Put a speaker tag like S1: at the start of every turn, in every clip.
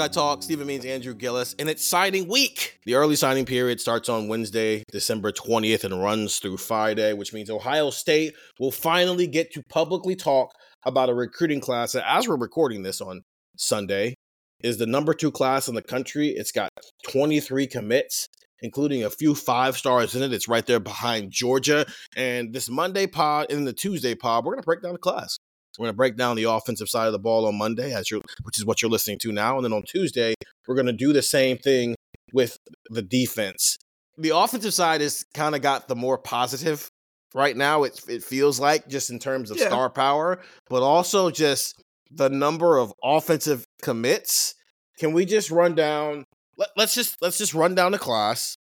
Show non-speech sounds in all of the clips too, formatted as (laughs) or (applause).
S1: Buckeye Talk.
S2: Stephen Means Andrew Gillis, and it's signing week. The early signing period starts on Wednesday, December 20th, and runs through Friday, which means Ohio State will finally get to publicly talk about a recruiting class that, as we're recording this on Sunday, is the number two class in the country. It's got 23 commits, including a few five stars in it. It's right there behind Georgia. And this Monday pod and the Tuesday pod, we're going to break down the class. We're going to break down the offensive side of the ball on Monday, as you which is what you're listening to now. And then on Tuesday, we're going to do the same thing with the defense. The offensive side has kind of got the more positive right now. It, it feels like just in terms of
S3: Yeah.
S2: star power, but also just the number of offensive commits. Can we just run down? Let, let's just let's just run down the class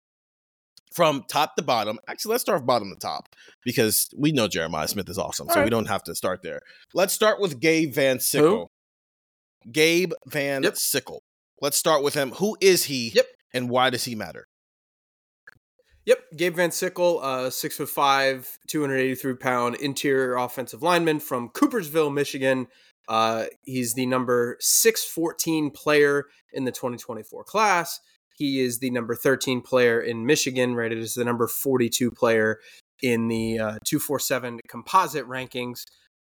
S2: from top to bottom. Actually, let's start from bottom to top because we know Jeremiah Smith is awesome, so
S3: All
S2: we don't have to start there. Let's start with Gabe Van Sickle. Gabe Van
S3: Yep.
S2: Sickle. Let's start with him. Who is he?
S3: Yep.
S2: And why does he matter?
S3: Yep, Gabe Van Sickle, uh, six foot five, two hundred eighty-three pound interior offensive lineman from Coopersville, Michigan. Uh, he's the number six fourteen player in the twenty twenty four class. He is the number thirteen player in Michigan, rated as the number forty two player in the uh, two four seven composite rankings.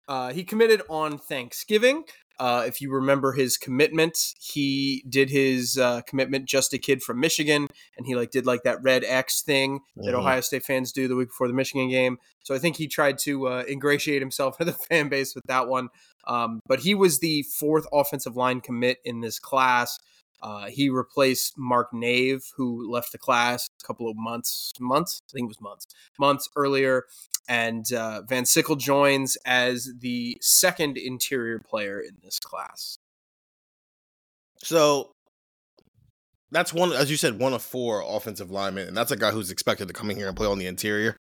S3: Uh, he committed on Thanksgiving. Uh, if you remember his commitment, he did his uh, commitment just a kid from Michigan, and he like did like that red X thing that
S2: Mhm.
S3: Ohio State fans do the week before the Michigan game. So I think he tried to uh, ingratiate himself (laughs) to the fan base with that one. Um, but he was the fourth offensive line commit in this class. Uh, he replaced Mark Nave, who left the class a couple of months, months, I think it was months, months earlier. And uh, Van Sickle joins as the second interior player in this class.
S2: So that's one, as you said, one of four offensive linemen, and that's a guy who's expected to come in here and play on the interior.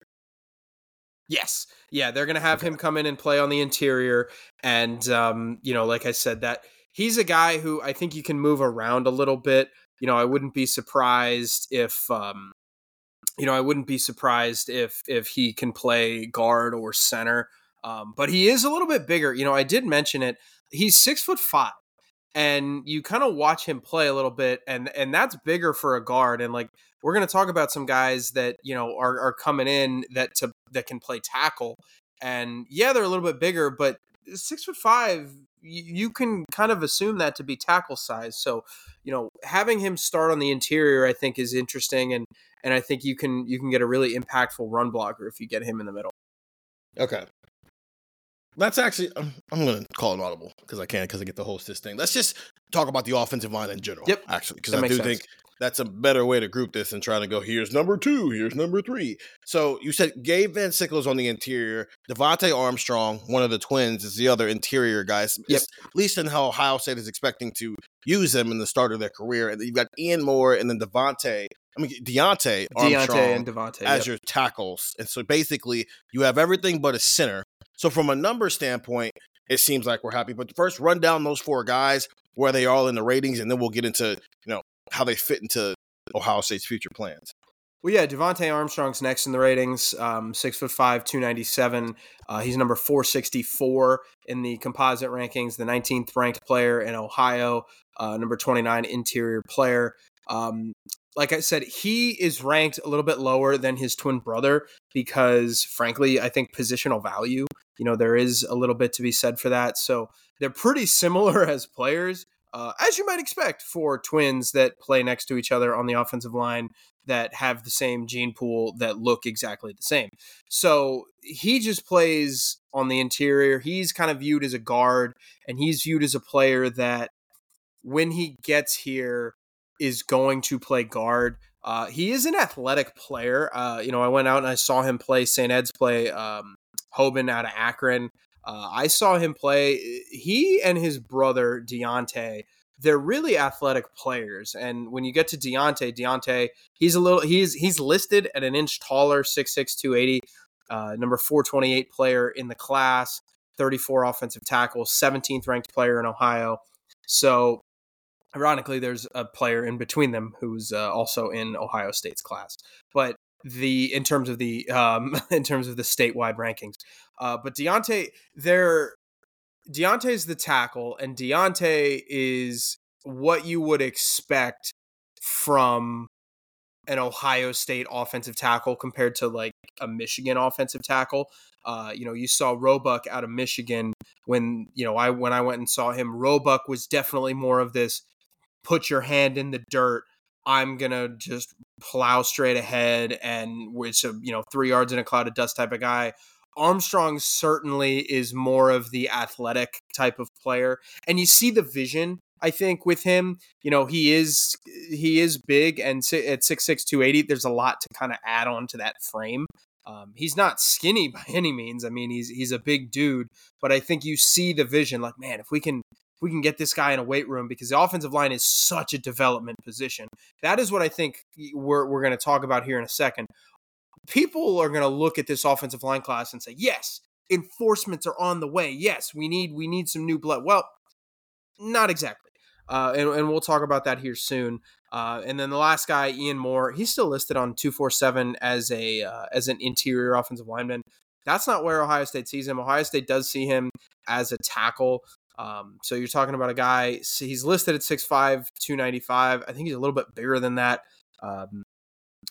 S3: Yes. Yeah, they're going to have him come in and play on the interior. And, um, you know, like I said, that he's a guy who I think you can move around a little bit. You know, I wouldn't be surprised if, um, you know, I wouldn't be surprised if if he can play guard or center. Um, but he is a little bit bigger. You know, I did mention it. He's six foot five, and you kind of watch him play a little bit, and and that's bigger for a guard. And like we're going to talk about some guys that you know are are coming in that to that can play tackle, and yeah, they're a little bit bigger, but six foot five, you, can kind of assume that to be tackle size. So, you know, having him start on the interior, I think, is interesting, and and I think you can you can get a really impactful run blocker if you get him in the middle.
S2: Okay. That's actually, um, I'm, I'm going to call it audible because I can't because I get to host this thing. Let's just talk about the offensive line in general.
S3: Yep.
S2: Actually, because I do
S3: sense.
S2: think that's a better way to group this than trying to go, here's number two, here's number three. So you said Gabe Van Sickle is on the interior. Devontae Armstrong, one of the twins, is the other interior guys.
S3: Yep.
S2: At least in how Ohio State is expecting to use them in the start of their career. And you've got Ian Moore and then Devontae, I mean, Deontay Armstrong
S3: Deontay and Devontae.
S2: as
S3: yep.
S2: your tackles. And so basically, you have everything but a center. So from a number standpoint, it seems like we're happy. But first, run down those four guys where they are in the ratings, and then we'll get into you know how they fit into Ohio State's future plans.
S3: Well, yeah, Devontae Armstrong's next in the ratings. Um, six foot five, two ninety seven. Uh, he's number four sixty four in the composite rankings. The nineteenth ranked player in Ohio. Uh, number twenty nine interior player. Um, like I said, he is ranked a little bit lower than his twin brother because, frankly, I think positional value. You know, there is a little bit to be said for that. So they're pretty similar (laughs) as players, uh, as you might expect for twins that play next to each other on the offensive line that have the same gene pool that look exactly the same. So he just plays on the interior. He's kind of viewed as a guard, and he's viewed as a player that when he gets here is going to play guard. Uh, he is an athletic player. Uh, you know, I went out and I saw him play St. Ed's play um, Hoban out of Akron. Uh, I saw him play. He and his brother Deontay, they're really athletic players. And when you get to Deontay, Deontay, he's a little he's he's listed at an inch taller, 6'6", 280, uh, number four twenty eight player in the class, thirty four offensive tackles, seventeenth ranked player in Ohio. So Ironically, there's a player in between them who's uh, also in Ohio State's class, but the in terms of the um, (laughs) in terms of the statewide rankings, uh, but Deontay, there, Deontay's the tackle, and Deontay is what you would expect from an Ohio State offensive tackle compared to like a Michigan offensive tackle. Uh, you know, you saw Roebuck out of Michigan when you know I when I went and saw him. Roebuck was definitely more of this put your hand in the dirt. I'm gonna just plow straight ahead and with a you know three yards in a cloud of dust type of guy. Armstrong certainly is more of the athletic type of player, and you see the vision. I think with him, you know, he is he is big, and at six six two eighty, there's a lot to kind of add on to that frame. Um, he's not skinny (laughs) by any means. I mean, he's he's a big dude, but I think you see the vision. Like, man, if we can we can get this guy in a weight room because the offensive line is such a development position. That is what I think we're we're going to talk about here in a second. People are going to look at this offensive line class and say, "Yes, enforcements are on the way. Yes, we need we need some new blood." Well, not exactly. Uh, and, and we'll talk about that here soon. Uh, and then the last guy, Ian Moore, he's still listed on two four seven as a uh, as an interior offensive lineman. That's not where Ohio State sees him. Ohio State does see him as a tackle. Um, so you're talking about a guy. He's listed at 6'5", 295. I think he's a little bit bigger than that. Um,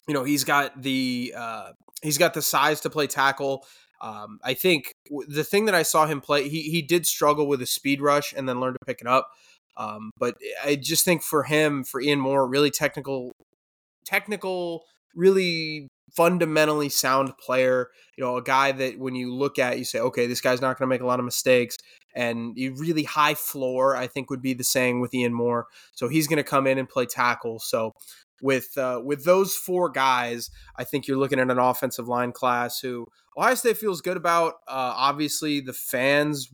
S3: you know, he's got the uh, he's got the size to play tackle. Um, I think the thing that I saw him play, he he did struggle with a speed rush and then learned to pick it up. Um, but I just think for him, for Ian Moore, really technical, technical, really fundamentally sound player. You know, a guy that when you look at, you say, okay, this guy's not going to make a lot of mistakes, and really high floor. I think would be the saying with Ian Moore. So he's going to come in and play tackle. So with uh, with those four guys, I think you're looking at an offensive line class who Ohio State feels good about. Uh, obviously, the fans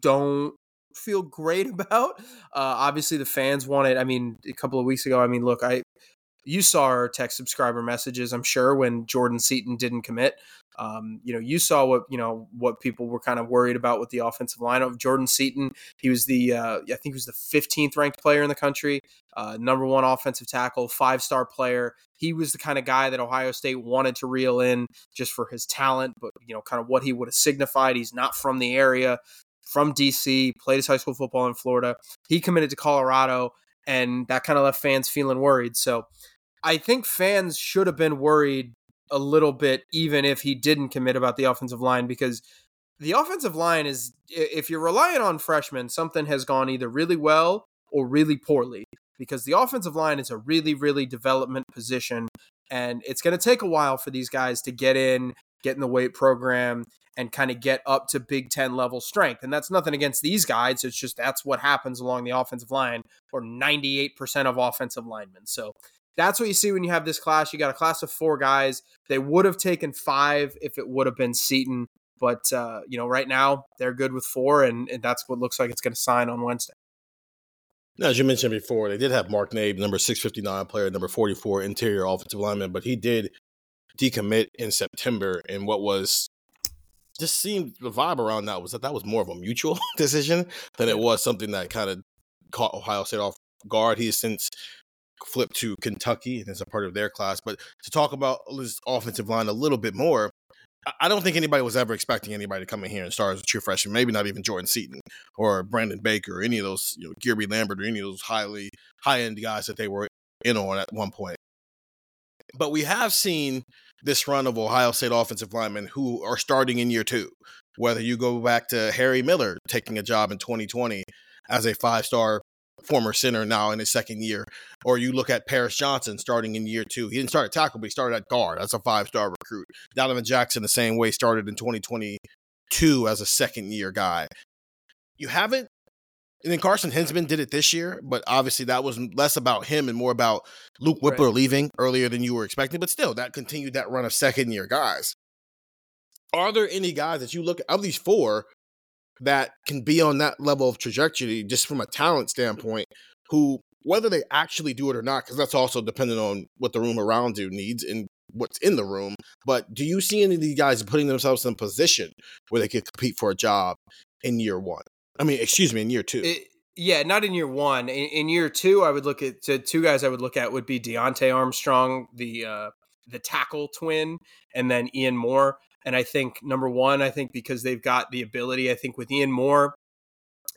S3: don't feel great (laughs) about. Uh, obviously, the fans want it. I mean, a couple of weeks ago, I mean, look, I you saw our tech subscriber messages, I'm sure, when Jordan Seaton didn't commit. Um, you know, you saw what you know what people were kind of worried about with the offensive line of Jordan Seaton. He was the uh, I think he was the 15th ranked player in the country, uh, number one offensive tackle, five star player. He was the kind of guy that Ohio State wanted to reel in just for his talent, but you know, kind of what he would have signified. He's not from the area, from DC, played his high school football in Florida. He committed to Colorado, and that kind of left fans feeling worried. So I think fans should have been worried a little bit, even if he didn't commit about the offensive line, because the offensive line is, if you're relying on freshmen, something has gone either really well or really poorly, because the offensive line is a really, really development position. And it's going to take a while for these guys to get in, get in the weight program, and kind of get up to Big Ten level strength. And that's nothing against these guys. It's just that's what happens along the offensive line, or 98% of offensive linemen. So that's what you see when you have this class. You got a class of four guys. They would have taken five if it would have been Seaton, but uh, you know, right now they're good with four, and, and that's what looks like it's going to sign on Wednesday.
S2: Now, as you mentioned before, they did have Mark Nabe, number six fifty nine player, number forty four interior offensive lineman, but he did decommit in September, and what was just seemed the vibe around that was that that was more of a mutual (laughs) decision than it was something that kind of caught Ohio State off guard. He has since flip to Kentucky and as a part of their class. But to talk about this offensive line a little bit more, I don't think anybody was ever expecting anybody to come in here and start as a true freshman. Maybe not even Jordan Seaton or Brandon Baker or any of those, you know, Gary Lambert or any of those highly high end guys that they were in on at one point. But we have seen this run of Ohio State offensive linemen who are starting in year two. Whether you go back to Harry Miller taking a job in 2020 as a five star former center now in his second year. Or you look at Paris Johnson starting in year two. He didn't start at tackle, but he started at guard. That's a five star recruit. Donovan Jackson, the same way, started in 2022 as a second year guy. You haven't. And then Carson Hinzman did it this year, but obviously that was less about him and more about Luke Wypler right. leaving earlier than you were expecting. But still, that continued that run of second year guys. Are there any guys that you look at, of these four that can be on that level of trajectory just from a talent standpoint who whether they actually do it or not because that's also dependent on what the room around you needs and what's in the room but do you see any of these guys putting themselves in position where they could compete for a job in year one i mean excuse me in year two
S3: it, Yeah, not in year one. In, in year two, I would look at to two guys. I would look at would be Deontay Armstrong, the uh, the tackle twin, and then Ian Moore. And I think number one, I think because they've got the ability. I think with Ian Moore,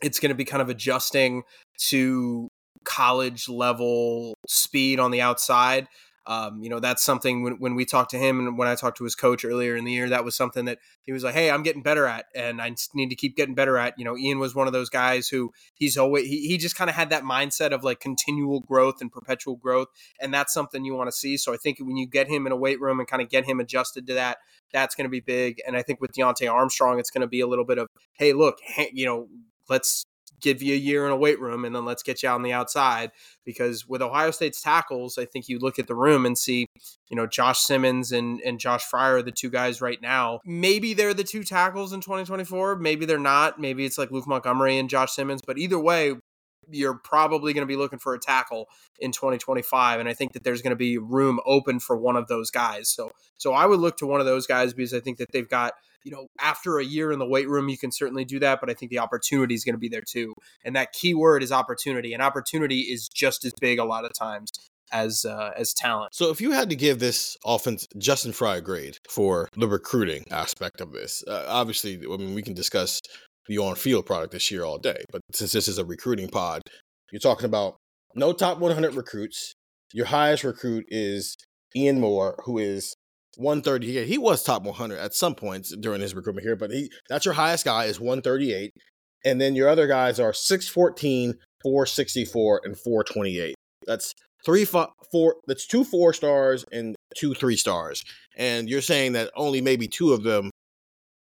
S3: it's going to be kind of adjusting to college level speed on the outside. Um, you know, that's something when, when we talked to him and when I talked to his coach earlier in the year, that was something that he was like, Hey, I'm getting better at, and I need to keep getting better at. You know, Ian was one of those guys who he's always, he, he just kind of had that mindset of like continual growth and perpetual growth. And that's something you want to see. So I think when you get him in a weight room and kind of get him adjusted to that, that's going to be big. And I think with Deontay Armstrong, it's going to be a little bit of, Hey, look, you know, let's give you a year in a weight room and then let's get you out on the outside. Because with Ohio State's tackles, I think you look at the room and see, you know, Josh Simmons and, and Josh Fryer are the two guys right now. Maybe they're the two tackles in 2024. Maybe they're not. Maybe it's like Luke Montgomery and Josh Simmons. But either way, you're probably going to be looking for a tackle in 2025 and I think that there's going to be room open for one of those guys. So so I would look to one of those guys because I think that they've got you know, after a year in the weight room, you can certainly do that, but I think the opportunity is going to be there too. And that key word is opportunity, and opportunity is just as big a lot of times as uh, as talent.
S2: So if you had to give this offense Justin Frye a grade for the recruiting aspect of this, uh, obviously, I mean, we can discuss the on-field product this year all day, but since this is a recruiting pod, you're talking about no top 100 recruits. Your highest recruit is Ian Moore, who is 130. Yeah, he was top 100 at some points during his recruitment here, but he that's your highest guy is 138. And then your other guys are 614, 464, and 428. That's three, four, that's two four stars and two three stars. And you're saying that only maybe two of them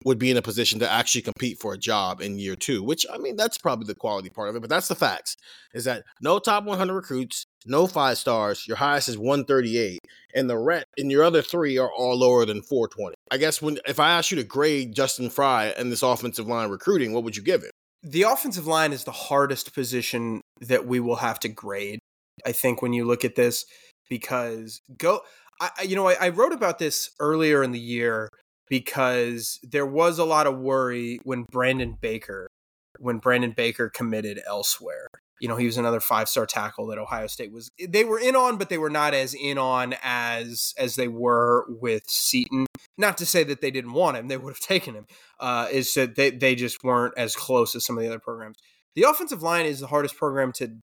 S2: would be in a position to actually compete for a job in year two, which I mean, that's probably the quality part of it, but that's the facts is that no top 100 recruits, no five stars, your highest is 138, and the rent in your other three are all lower than 420. I guess when if I asked you to grade Justin Frye and this offensive line recruiting, what would you give it?
S3: The offensive line is the hardest position that we will have to grade. I think when you look at this, because go, I, you know, I, I wrote about this earlier in the year because there was a lot of worry when Brandon Baker when Brandon Baker committed elsewhere. You know, he was another five-star tackle that Ohio State was they were in on, but they were not as in on as as they were with Seaton. Not to say that they didn't want him, they would have (laughs) taken him. Uh, is that they, they just weren't as close as some of the other programs. The offensive line is the hardest program to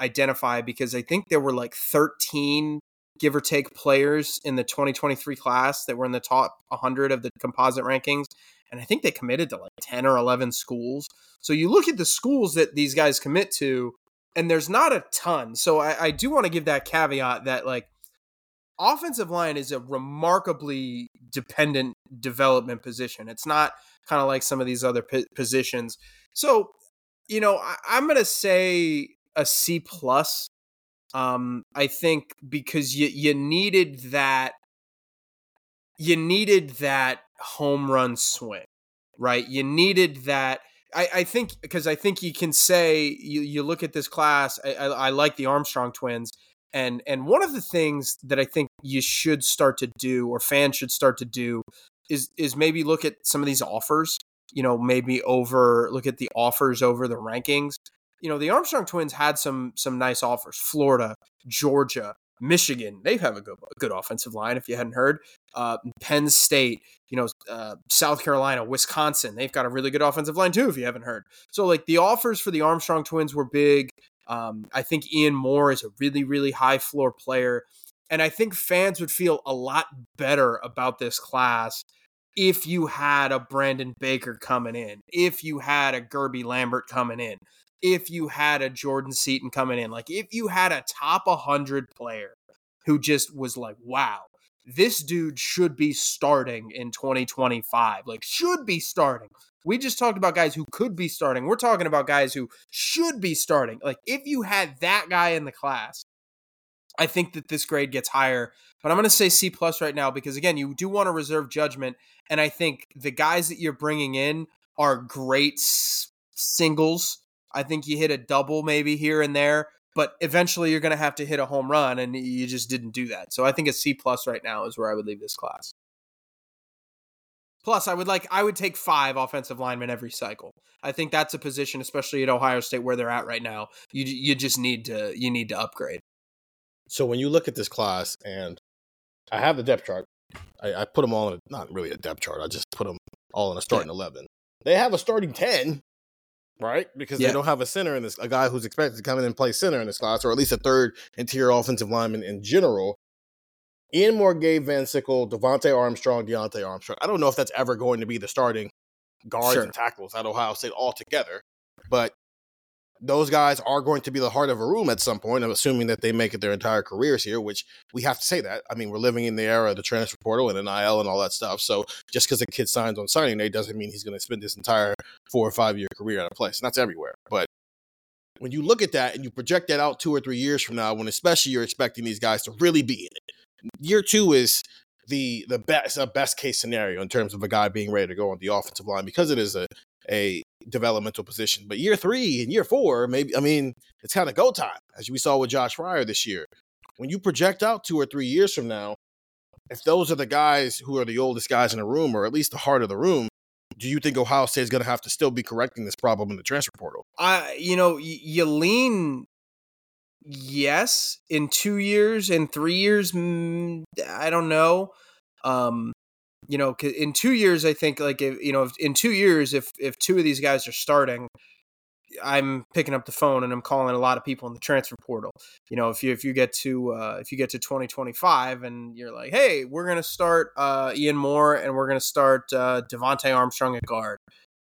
S3: identify because I think there were like 13 give or take players in the 2023 class that were in the top 100 of the composite rankings and i think they committed to like 10 or 11 schools. So you look at the schools that these guys commit to and there's not a ton. So i, I do want to give that caveat that like offensive line is a remarkably dependent development position. It's not kind of like some of these other p- positions. So you know I, i'm going to say a c plus um, I think because you you needed that you needed that home run swing, right? You needed that. I, I think because I think you can say you, you look at this class. I, I, I like the Armstrong twins, and and one of the things that I think you should start to do, or fans should start to do, is is maybe look at some of these offers. You know, maybe over look at the offers over the rankings you know, the Armstrong twins had some some nice offers. Florida, Georgia, Michigan, they have a good good offensive line. If you hadn't heard, uh, Penn State, you know, uh, South Carolina, Wisconsin, they've got a really good offensive line too. If you haven't heard, so like the offers for the Armstrong twins were big. Um, I think Ian Moore is a really really high floor player, and I think fans would feel a lot better about this class if you had a Brandon Baker coming in, if you had a Gerby Lambert coming in if you had a Jordan Seaton coming in. Like if you had a top 100 player who just was like, wow, this dude should be starting in 2025. Like should be starting. We just talked about guys who could be starting. We're talking about guys who should be starting. Like if you had that guy in the class, I think that this grade gets higher. But I'm going to say C plus right now because again, you do want to reserve judgment, and I think the guys that you're bringing in are great singles I think you hit a double maybe here and there, but eventually you're going to have to hit a home run, and you just didn't do that. So I think a C plus right now is where I would leave this class. Plus, I would like I would take five offensive linemen every cycle. I think that's a position, especially at Ohio State where they're at right now. You you just need to you need to upgrade.
S2: So when you look at this class, and I have the depth chart, I, I put them all in a, not really a depth chart. I just put them all in a starting eleven. They have a starting ten, right? Because
S3: Yeah.
S2: they don't have a center in this, a guy who's expected to come in and play center in this class, or at least a third interior offensive lineman in general. Ian Moore, Gabe Van Sickle, Devontae Armstrong, Deontay Armstrong. I don't know if that's ever going to be the starting guards
S3: Sure.
S2: and tackles at Ohio State altogether, but those guys are going to be the heart of a room at some point. I'm assuming that they make it their entire careers here, which we have to say that. I mean, we're living in the era of the transfer portal and NIL and all that stuff. So just because a kid signs on signing day doesn't mean he's going to spend his entire four or five year career at a place. And that's everywhere. But when you look at that and you project that out two or three years from now, when especially you're expecting these guys to really be in it, year two is the the best a best case scenario in terms of a guy being ready to go on the offensive line because it is a a developmental position. But year three and year four, maybe I mean, it's kind of go time, as we saw with Josh Fryer this year. When you project out two or three years from now, if those are the guys who are the oldest guys in the room, or at least the heart of the room, do you think Ohio State is going to have to still be correcting this problem in the transfer portal?
S3: I you know y- you lean yes in two years in three years mm, I don't know um you know, in two years I think like if you know if, in two years if if two of these guys are starting I'm picking up the phone and I'm calling a lot of people in the transfer portal. You know, if you if you get to uh, if you get to 2025 and you're like, hey, we're gonna start uh, Ian Moore and we're gonna start uh, Devontae Armstrong at guard,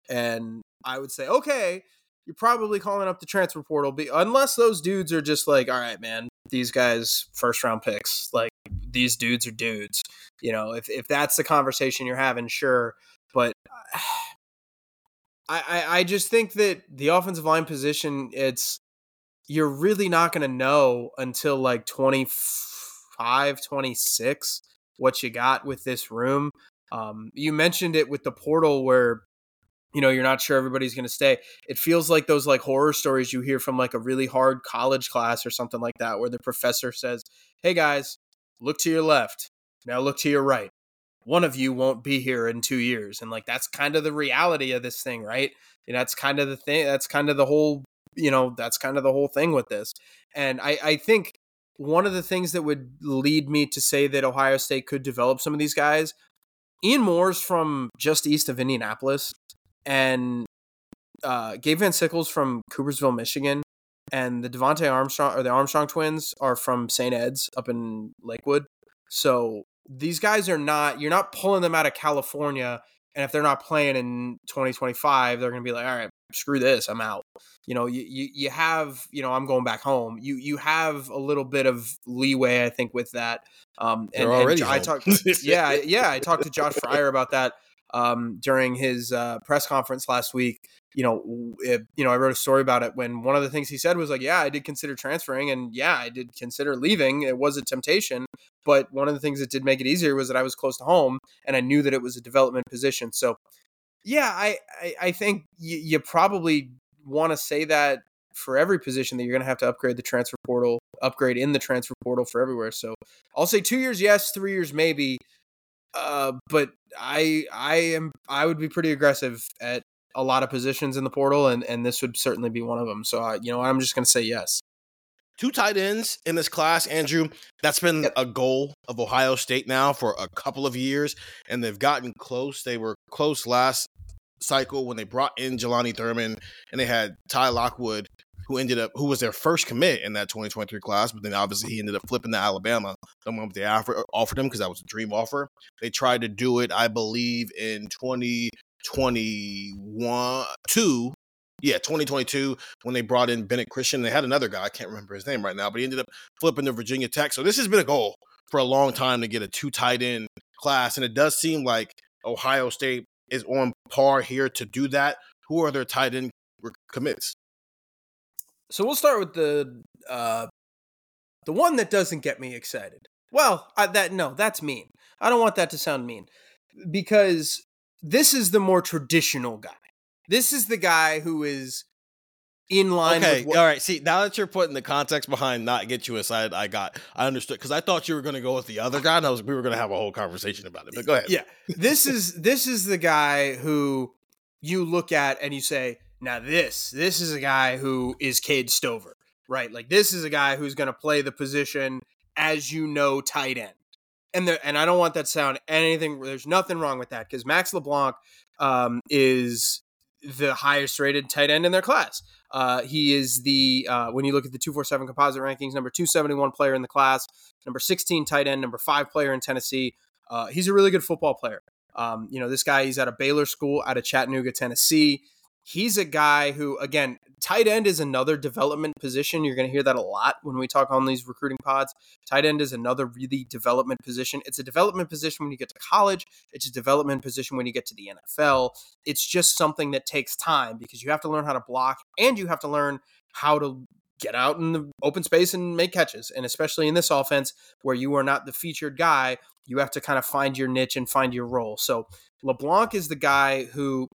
S3: and I would say, okay, you're probably calling up the transfer portal, be, unless those dudes are just like, all right, man, these guys first round picks, like these dudes are dudes. You know, if if that's the conversation you're having, sure, but. I, I, I just think that the offensive line position, it's you're really not going to know until like 25, 26 what you got with this room. Um, you mentioned it with the portal where you know you're not sure everybody's going to stay. It feels like those like horror stories you hear from like a really hard college class or something like that, where the professor says, "Hey guys, look to your left. Now look to your right." one of you won't be here in two years. And like that's kind of the reality of this thing, right? And that's kind of the thing. That's kind of the whole, you know, that's kind of the whole thing with this. And I, I think one of the things that would lead me to say that Ohio State could develop some of these guys, Ian Moore's from just east of Indianapolis, and uh, Gabe Van Sickles from Coopersville, Michigan, and the Devontae Armstrong or the Armstrong twins are from St. Ed's up in Lakewood. So these guys are not you're not pulling them out of California and if they're not playing in 2025 they're going to be like all right screw this I'm out you know you, you you have you know I'm going back home you you have a little bit of leeway I think with that um and, and
S2: already
S3: I talked yeah (laughs) yeah I talked to Josh Fryer about that um during his uh, press conference last week you know, it, you know, I wrote a story about it when one of the things he said was like, "Yeah, I did consider transferring, and yeah, I did consider leaving. It was a temptation, but one of the things that did make it easier was that I was close to home, and I knew that it was a development position. So, yeah, I I, I think you probably want to say that for every position that you're going to have to upgrade the transfer portal, upgrade in the transfer portal for everywhere. So, I'll say two years, yes, three years, maybe. Uh, but I I am I would be pretty aggressive at a lot of positions in the portal, and and this would certainly be one of them. So I, you know, I'm just going to say yes.
S2: Two tight ends in this class, Andrew. That's been a goal of Ohio State now for a couple of years, and they've gotten close. They were close last cycle when they brought in Jelani Thurman, and they had Ty Lockwood, who ended up who was their first commit in that 2023 class, but then obviously he ended up flipping to Alabama the moment they offer, offered him because that was a dream offer. They tried to do it, I believe, in 2021, two, yeah, 2022 when they brought in Bennett Christian. They had another guy, I can't remember his name right now, but he ended up flipping to Virginia Tech. So this has been a goal for a long time to get a two tight end class, and it does seem like Ohio State is on par here to do that. Who are their tight end commits?
S3: So we'll start with the uh, the one that doesn't get me excited. Well, I, that no, that's mean. I don't want that to sound mean because this is the more traditional guy. This is the guy who is in line
S2: Okay,
S3: with what,
S2: all right. See, now that you're putting the context behind not get you aside, I got, I understood because I thought you were going to go with the other guy, and I was we were going to have a whole conversation about it. But go ahead.
S3: Yeah. this is this is the guy who you look at and you say, now this this is a guy who is Cade Stover, right? Like this is a guy who's going to play the position as you know tight end. And the, and I don't want that sound anything. There's nothing wrong with that because Max LeBlanc um, is the highest rated tight end in their class. Uh, he is the uh, when you look at the two four seven composite rankings, number two seventy one player in the class, number sixteen tight end, number five player in Tennessee. Uh, he's a really good football player. Um, you know, this guy he's out of Baylor School, out of Chattanooga, Tennessee. He's a guy who, again, tight end is another development position. You're going to hear that a lot when we talk on these recruiting pods. Tight end is another really development position. It's a development position when you get to college, it's a development position when you get to the NFL. It's just something that takes time because you have to learn how to block and you have to learn how to get out in the open space and make catches. And especially in this offense where you are not the featured guy, you have to kind of find your niche and find your role. So LeBlanc is the guy who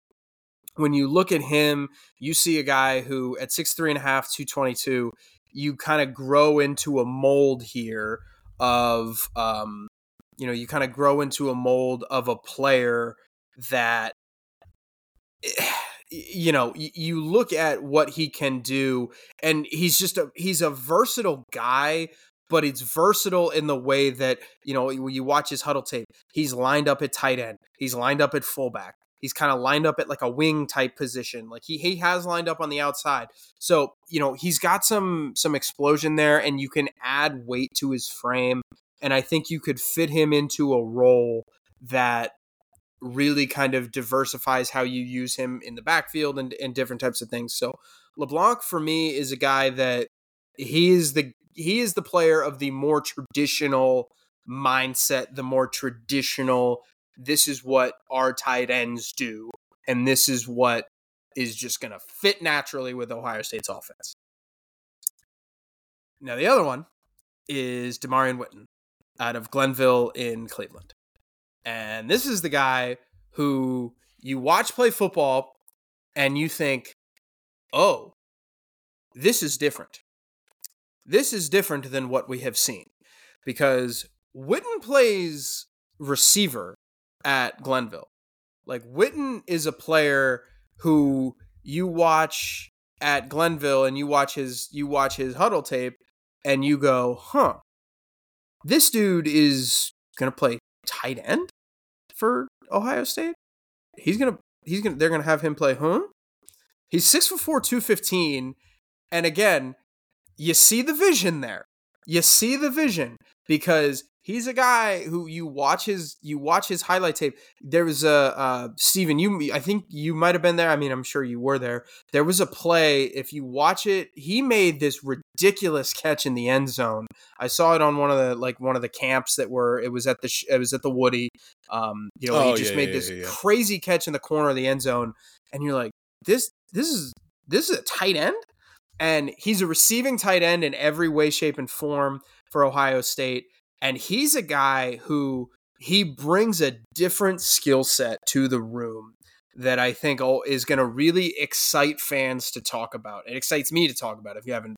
S3: when you look at him, you see a guy who at six three and a half, 222, you kind of grow into a mold here of um, you know, you kind of grow into a mold of a player that you know, you look at what he can do and he's just a he's a versatile guy but it's versatile in the way that you know when you watch his Hudl tape he's lined up at tight end he's lined up at fullback He's kind of lined up at like a wing type position. Like he he has lined up on the outside. So, you know, he's got some some explosion there and you can add weight to his frame and I think you could fit him into a role that really kind of diversifies how you use him in the backfield and, and different types of things. So LeBlanc for me is a guy that he is the he is the player of the more traditional mindset, the more traditional this is what our tight ends do, and this is what is just going to fit naturally with Ohio State's offense. Now, the other one is Demarion Witten out of Glenville in Cleveland. And this is the guy who you watch play football and you think, oh, this is different. This is different than what we have seen because Witten plays receiver at Glenville. Like Witten is a player who you watch at Glenville and you watch his you watch his Hudl tape and you go, "Huh. This dude is going to play tight end for Ohio State? He's going to he's going to they're going to have him play huh? He's 6 foot 4 215 and again, you see the vision there. You see the vision because He's a guy who you watch his you watch his highlight tape. There was a uh, Steven, you I think you might have been there. I mean, I'm sure you were there. There was a play. If you watch it, he made this ridiculous catch in the end zone. I saw it on one of the like one of the camps that were. It was at the it was at the Woody. Um, you know, oh, he just yeah, made yeah, this yeah, crazy catch in the corner of the end zone, and you're like, this this is this is a tight end, and he's a receiving tight end in every way, shape, and form for Ohio State and he's a guy who he brings a different skill set to the room that I think is going to really excite fans to talk about. It excites me to talk about if you haven't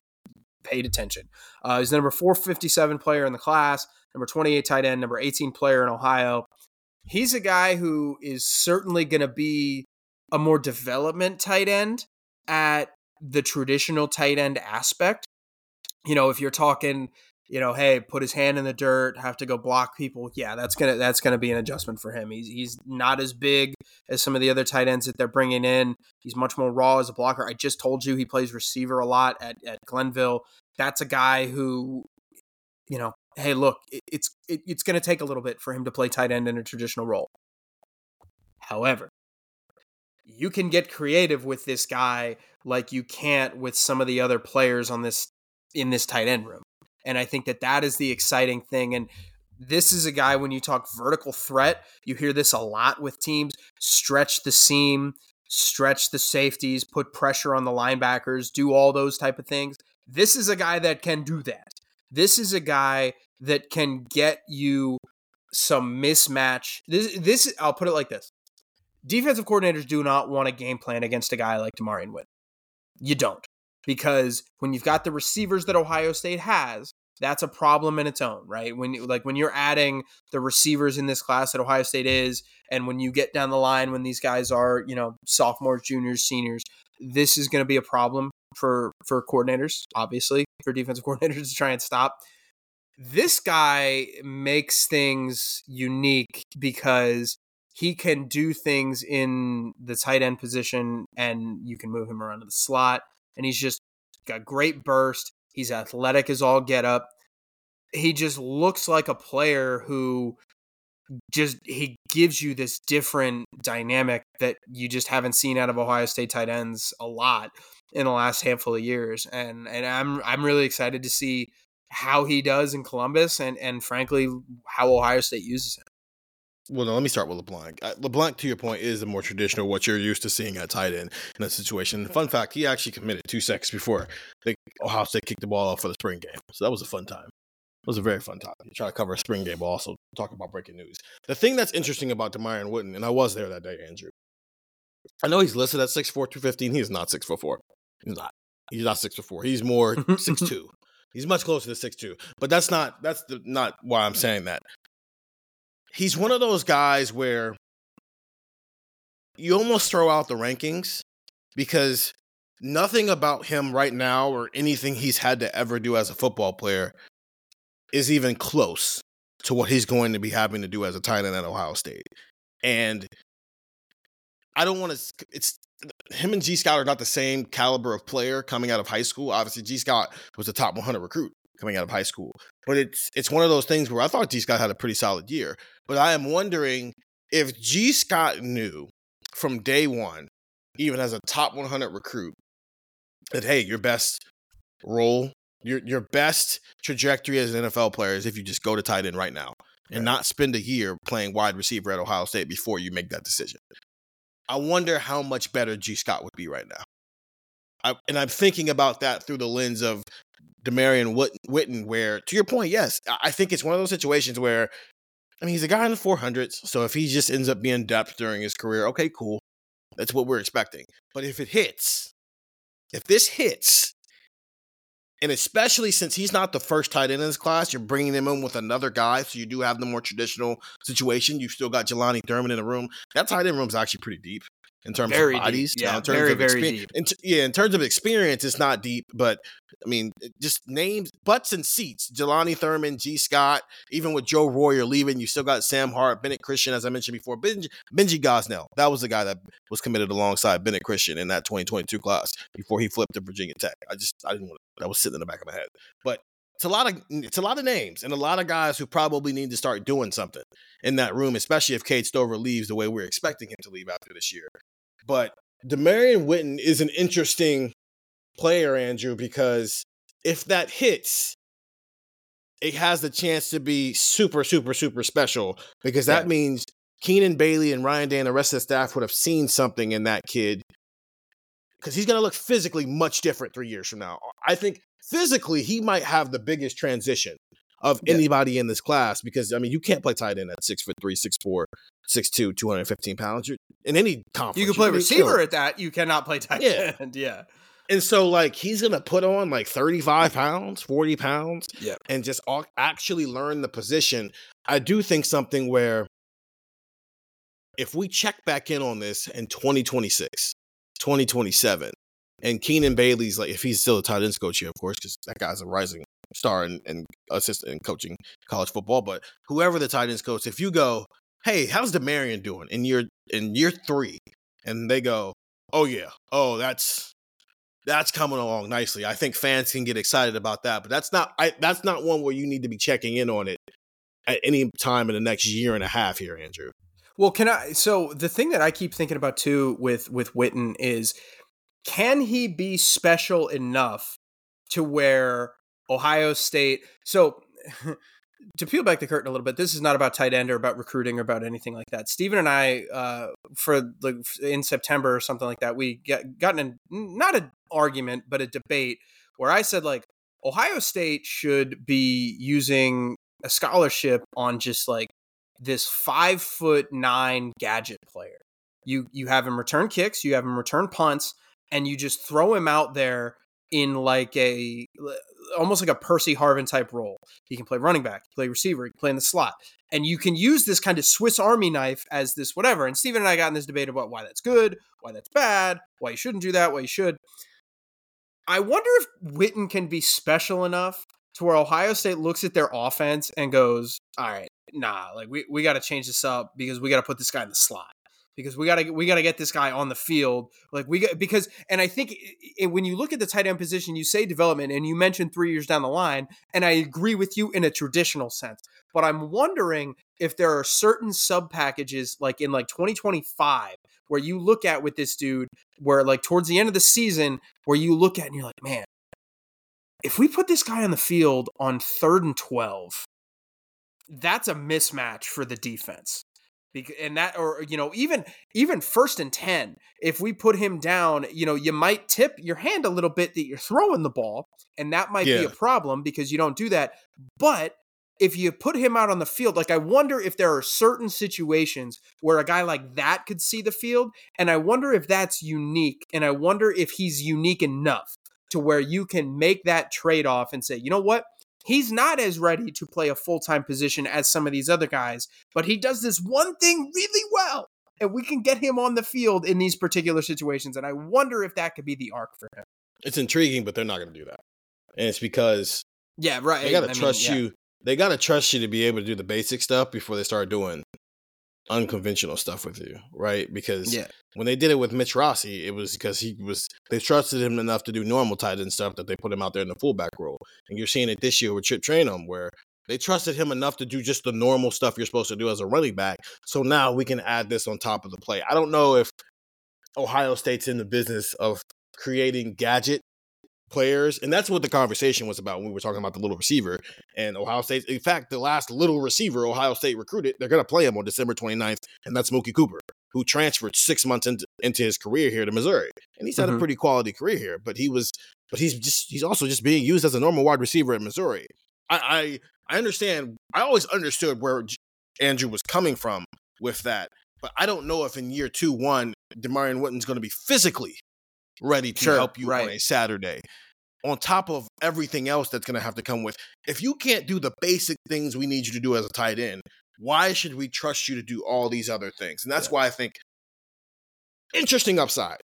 S3: paid attention. Uh, he's the number 457 player in the class, number 28 tight end, number 18 player in Ohio. He's a guy who is certainly going to be a more development tight end at the traditional tight end aspect. You know, if you're talking you know, hey, put his hand in the dirt, have to go block people. Yeah, that's gonna that's gonna be an adjustment for him. He's he's not as big as some of the other tight ends that they're bringing in. He's much more raw as a blocker. I just told you he plays receiver a lot at at Glenville. That's a guy who, you know, hey, look, it, it's it, it's gonna take a little bit for him to play tight end in a traditional role. However, you can get creative with this guy like you can't with some of the other players on this in this tight end room. And I think that that is the exciting thing. And this is a guy, when you talk vertical threat, you hear this a lot with teams stretch the seam, stretch the safeties, put pressure on the linebackers, do all those type of things. This is a guy that can do that. This is a guy that can get you some mismatch. This, this I'll put it like this: defensive coordinators do not want a game plan against a guy like Demarion Witt. You don't. Because when you've got the receivers that Ohio State has, that's a problem in its own, right? When like when you're adding the receivers in this class that Ohio State is, and when you get down the line when these guys are, you know, sophomores, juniors, seniors, this is going to be a problem for for coordinators, obviously, for defensive (laughs) coordinators to try and stop. This guy makes things unique because he can do things in the tight end position and you can move him around to the slot and he's just got great burst. He's athletic as all get up. He just looks like a player who just he gives you this different dynamic that you just haven't seen out of Ohio State tight ends a lot in the last handful of years. And and I'm I'm really excited to see how he does in Columbus and and frankly how Ohio State uses him.
S2: Well, no, let me start with LeBlanc. Uh, LeBlanc, to your point, is the more traditional what you're used to seeing at tight end in a situation. Fun fact: he actually committed two seconds before the Ohio State kicked the ball off for the spring game, so that was a fun time. It was a very fun time. You try to cover a spring game, but also talk about breaking news. The thing that's interesting about Demarion Witten, and I was there that day, Andrew. I know he's listed at 6'4", 215. He is not 6-4 He's not. He's not six foot four. He's more (laughs) six two. He's much closer to six two. But that's not that's the, not why I'm saying that he's one of those guys where you almost throw out the rankings because nothing about him right now or anything he's had to ever do as a football player is even close to what he's going to be having to do as a tight end at Ohio State. And I don't want to it's him and Gee Scott are not the same caliber of player coming out of high school. Obviously, Gee Scott was a top 100 recruit coming out of high school. But it's it's one of those things where I thought Gee Scott had a pretty solid year. But I am wondering if Gee Scott knew from day one, even as a top 100 recruit, that hey, your best role, your your best trajectory as an NFL player is if you just go to tight end right now and right. not spend a year playing wide receiver at Ohio State before you make that decision. I wonder how much better Gee Scott would be right now. I, and I'm thinking about that through the lens of Demarion Witten, where to your point, yes, I think it's one of those situations where, I mean, he's a guy in the 400s. So if he just ends up being depth during his career, okay, cool. That's what we're expecting. But if it hits, if this hits, and especially since he's not the first tight end in this class, you're bringing him in with another guy, so you do have the more traditional situation. You've still got Jelani Thurman in the room. That tight end room is actually pretty deep in terms
S3: very
S2: of bodies.
S3: Deep. Yeah, in terms very, of very deep.
S2: In t- yeah, in terms of experience, it's not deep, but I mean, just names, butts and seats. Jelani Thurman, Gee Scott, even with Joe Royer leaving, you still got Sam Hart, Bennett Christian, as I mentioned before, Benji, Benji Gosnell. That was the guy that was committed alongside Bennett Christian in that 2022 class before he flipped to Virginia Tech. I just, I didn't want to, that was sitting in the back of my head. But it's a lot of it's a lot of names and a lot of guys who probably need to start doing something in that room, especially if Cade Stover leaves the way we're expecting him to leave after this year. But Demarion Witten is an interesting player, Andrew, because if that hits, it has the chance to be super, super, super special because that yeah. means Keenan Bailey and Ryan Day and the rest of the staff would have seen something in that kid because he's going to look physically much different three years from now. I think physically he might have the biggest transition of yeah. anybody in this class because I mean you can't play tight end at six foot three, six four, six two, 215 pounds. You're, in any conference.
S3: You can play receiver at that. You cannot play tight yeah. end. Yeah.
S2: And so like he's gonna put on like 35 pounds, 40 pounds,
S3: yeah,
S2: and just actually learn the position. I do think something where if we check back in on this in 2026, 2027, and Keenan Bailey's like if he's still a tight ends coach here, of course, because that guy's a rising star and, and assistant in coaching college football. But whoever the tight ends coach, if you go, hey, how's Demarion doing in year in year three? And they go, oh yeah, oh that's that's coming along nicely. I think fans can get excited about that, but that's not I, that's not one where you need to be checking in on it at any time in the next year and a half here, Andrew.
S3: Well, can I? So the thing that I keep thinking about too with with Witten is, can he be special enough to where Ohio State? So (laughs) to peel back the curtain a little bit, this is not about tight end or about recruiting or about anything like that. Stephen and I, uh, for like in September or something like that, we get gotten in not an argument but a debate where I said like Ohio State should be using a scholarship on just like this five foot nine gadget player. You you have him return kicks, you have him return punts, and you just throw him out there in like a almost like a Percy Harvin type role. He can play running back, play receiver, play in the slot. And you can use this kind of Swiss Army knife as this whatever. And Stephen and I got in this debate about why that's good, why that's bad, why you shouldn't do that, why you should. I wonder if Witten can be special enough to where Ohio State looks at their offense and goes, all right, nah, like we, we got to change this up because we got to put this guy in the slot because we got to we got to get this guy on the field. Like we got because and I think it, when you look at the tight end position, you say development and you mentioned 3 years down the line and I agree with you in a traditional sense. But I'm wondering if there are certain sub packages like in like 2025 where you look at with this dude where like towards the end of the season where you look at and you're like, "Man, if we put this guy on the field on 3rd and 12, that's a mismatch for the defense and that or you know even even first and 10 if we put him down you know you might tip your hand a little bit that you're throwing the ball and that might yeah. be a problem because you don't do that but if you put him out on the field like i wonder if there are certain situations where a guy like that could see the field and i wonder if that's unique and i wonder if he's unique enough to where you can make that trade off and say you know what he's not as ready to play a full time position as some of these other guys, but he does this one thing really well. And we can get him on the field in these particular situations. And I wonder if that could be the arc for him.
S2: It's intriguing, but they're not going to do that. And it's because
S3: yeah, right.
S2: They got to trust mean, yeah. you. They got to trust you to be able to do the basic stuff before they start doing unconventional stuff with you, right? Because yeah. when they did it with Mitch Rossi, it was because he was they trusted him enough to do normal tight end stuff that they put him out there in the fullback role. And you're seeing it this year with Chip Trayanum, where they trusted him enough to do just the normal stuff you're supposed to do as a running back. So now we can add this on top of the play. I don't know if Ohio State's in the business of creating gadget players. And that's what the conversation was about when we were talking about the little receiver and Ohio State. In fact, the last little receiver Ohio State recruited, they're going to play him on December 29th, and that's Mookie Cooper, who transferred six months into, into his career here to Missouri. And he's had mm-hmm. a pretty quality career here, but he was, but he's just, he's also just being used as a normal wide receiver at Missouri. I, I, I understand. I always understood where Andrew was coming from with that, but I don't know if in year two, one, Demarion Witten's going to be physically ready to sure, help you right. on a Saturday. On top of everything else that's going to have to come with, if you can't do the basic things we need you to do as a tight end, why should we trust you to do all these other things? And that's yeah. why I think interesting upside.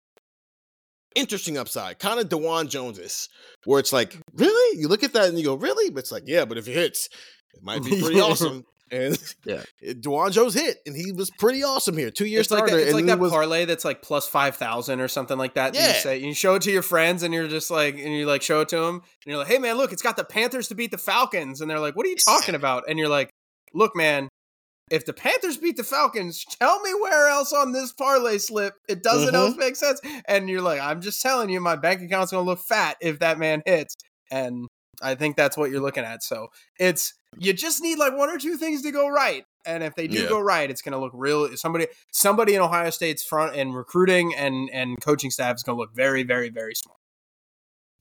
S2: Interesting upside. Kind of Dawand Jones is, where it's like, really? You look at that and you go, really? But it's like, yeah, but if it hits, it might be pretty (laughs) awesome. And yeah, (laughs) Dawand Jones hit, and he was pretty awesome here. Two years starter,
S3: like that, it's
S2: like
S3: that
S2: was,
S3: parlay that's like plus five thousand or something like that.
S2: Yeah,
S3: you, say, you show it to your friends, and you're just like, and you like show it to them, and you're like, hey man, look, it's got the Panthers to beat the Falcons, and they're like, what are you talking about? And you're like, look, man, if the Panthers beat the Falcons, tell me where else on this parlay slip it doesn't mm-hmm. else make sense. And you're like, I'm just telling you, my bank account's gonna look fat if that man hits. And I think that's what you're looking at. So it's you just need like one or two things to go right. And if they do yeah. go right, it's going to look real. Somebody, somebody in Ohio State's front and recruiting and and coaching staff is going to look very, very, very smart.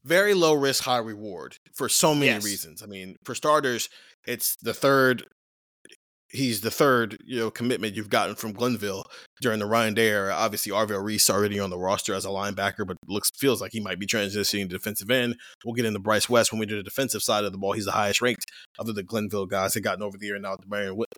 S2: Very low risk, high reward for so many yes. reasons. I mean, for starters, it's the third he's the third, you know, commitment you've gotten from Glenville during the Ryan Day era. Obviously, Arvell Reese already on the roster as a linebacker, but looks feels like he might be transitioning to defensive end. We'll get into Bryce West when we do the defensive side of the ball. He's the highest ranked of the Glenville guys that gotten over the year now. Demarion Whit,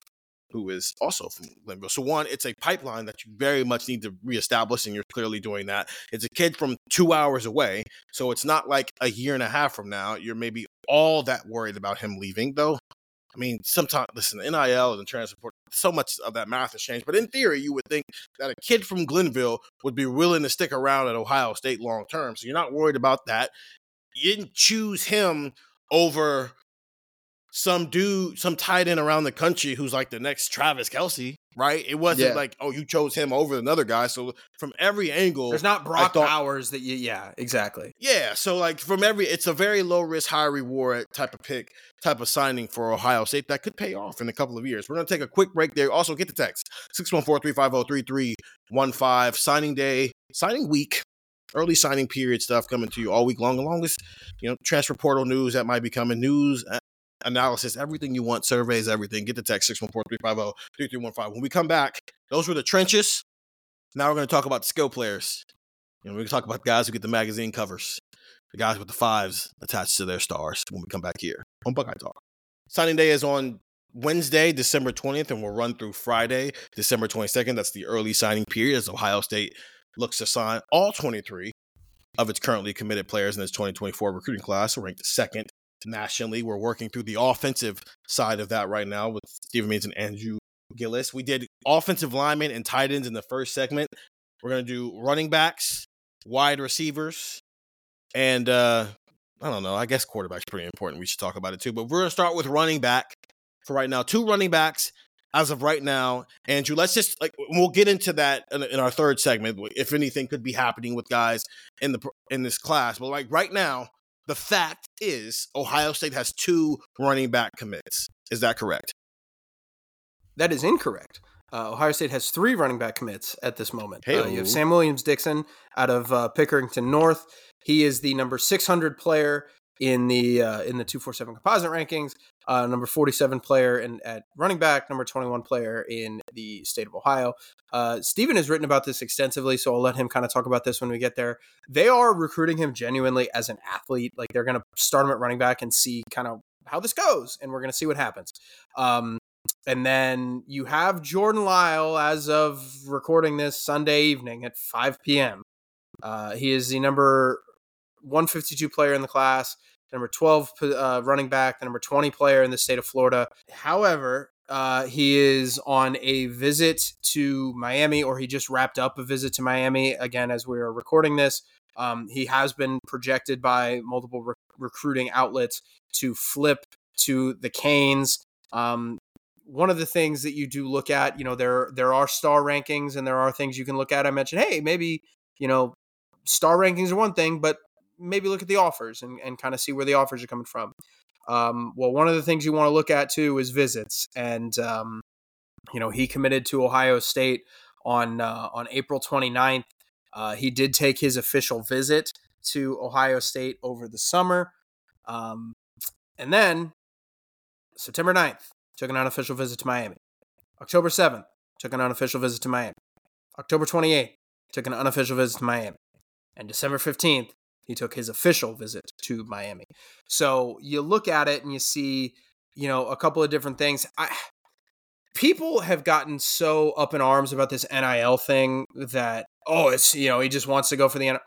S2: who is also from Glenville. So one, it's a pipeline that you very much need to reestablish, and you're clearly doing that. It's a kid from two hours away, so it's not like a year and a half from now. You're maybe all that worried about him leaving, though. I mean, sometimes listen, NIL and transport, so much of that math has changed. But in theory, you would think that a kid from Glenville would be willing to stick around at Ohio State long term. So you're not worried about that. You didn't choose him over some dude, some tight end around the country who's like the next Travis Kelce, right? It wasn't yeah. like, oh, you chose him over another guy. So from every angle,
S3: there's not Brock thought, Bowers that you, yeah, exactly.
S2: Yeah. So like from every, it's a very low risk, high reward type of pick, type of signing for Ohio State that could pay off in a couple of years. We're going to take a quick break there. Also, get the text 614 350 3315. Signing day, signing week early signing period stuff coming to you all week long, along with you know transfer portal news that might be coming, news uh, analysis, everything you want, surveys, everything. Get the text 614-350-3315. When we come back, those were the trenches. Now we're going to talk about the skill players. Know, we're going to talk about the guys who get the magazine covers. the guys with the fives attached to their stars when we come back here on Buckeye Talk. Signing day is on Wednesday, December 20th, and we'll run through Friday, December 22nd. That's the early signing period as Ohio State looks to sign all 23 of its currently committed players in its 2024 recruiting class, ranked second nationally. We're working through the offensive side of that right now with Stephen Means and Andrew Gillis. We did offensive linemen and tight ends in the first segment. We're going to do running backs, wide receivers, and uh, I don't know. I guess quarterback's pretty important. We should talk about it too. But we're going to start with running back for right now. Two running backs as of right now. Andrew, let's just like we'll get into that in, in, our third segment. If anything could be happening with guys in the in this class, but like right now, the fact is Ohio State has two running back commits. Is that correct?
S3: That is incorrect. Uh, Ohio State has three running back commits at this moment.
S2: Hey,
S3: uh, you have Sam Williams Dixon out of uh, Pickerington North. He is the number 600 player in the uh, in the 247 composite rankings, uh, number 47 player in, at running back, number 21 player in the state of Ohio. Uh, Stephen has written about this extensively, so I'll let him kind of talk about this when we get there. They are recruiting him genuinely as an athlete. Like they're going to start him at running back and see kind of how this goes, and we're going to see what happens. Um, and then you have Jordan Lyle as of recording this Sunday evening at 5 p.m. Uh, he is the number 152 player in the class, number 12 uh, running back, the number 20 player in the state of Florida. However, uh, he is on a visit to Miami, or he just wrapped up a visit to Miami again as we are recording this. Um, he has been projected by multiple re- recruiting outlets to flip to the Canes. Um, one of the things that you do look at, you know, there there are star rankings and there are things you can look at. I mentioned, hey, maybe you know, star rankings are one thing, but maybe look at the offers and, and kind of see where the offers are coming from. Um, well, one of the things you want to look at too is visits, and um, you know, he committed to Ohio State on uh, on April 29th. Uh, he did take his official visit to Ohio State over the summer. Um, and then September 9th, took an unofficial visit to Miami. October 7th, took an unofficial visit to Miami. October 28th, took an unofficial visit to Miami. And December 15th, he took his official visit to Miami. So you look at it and you see, you know, a couple of different things. I people have gotten so up in arms about this NIL thing that oh, it's you know, he just wants to go for the NIL.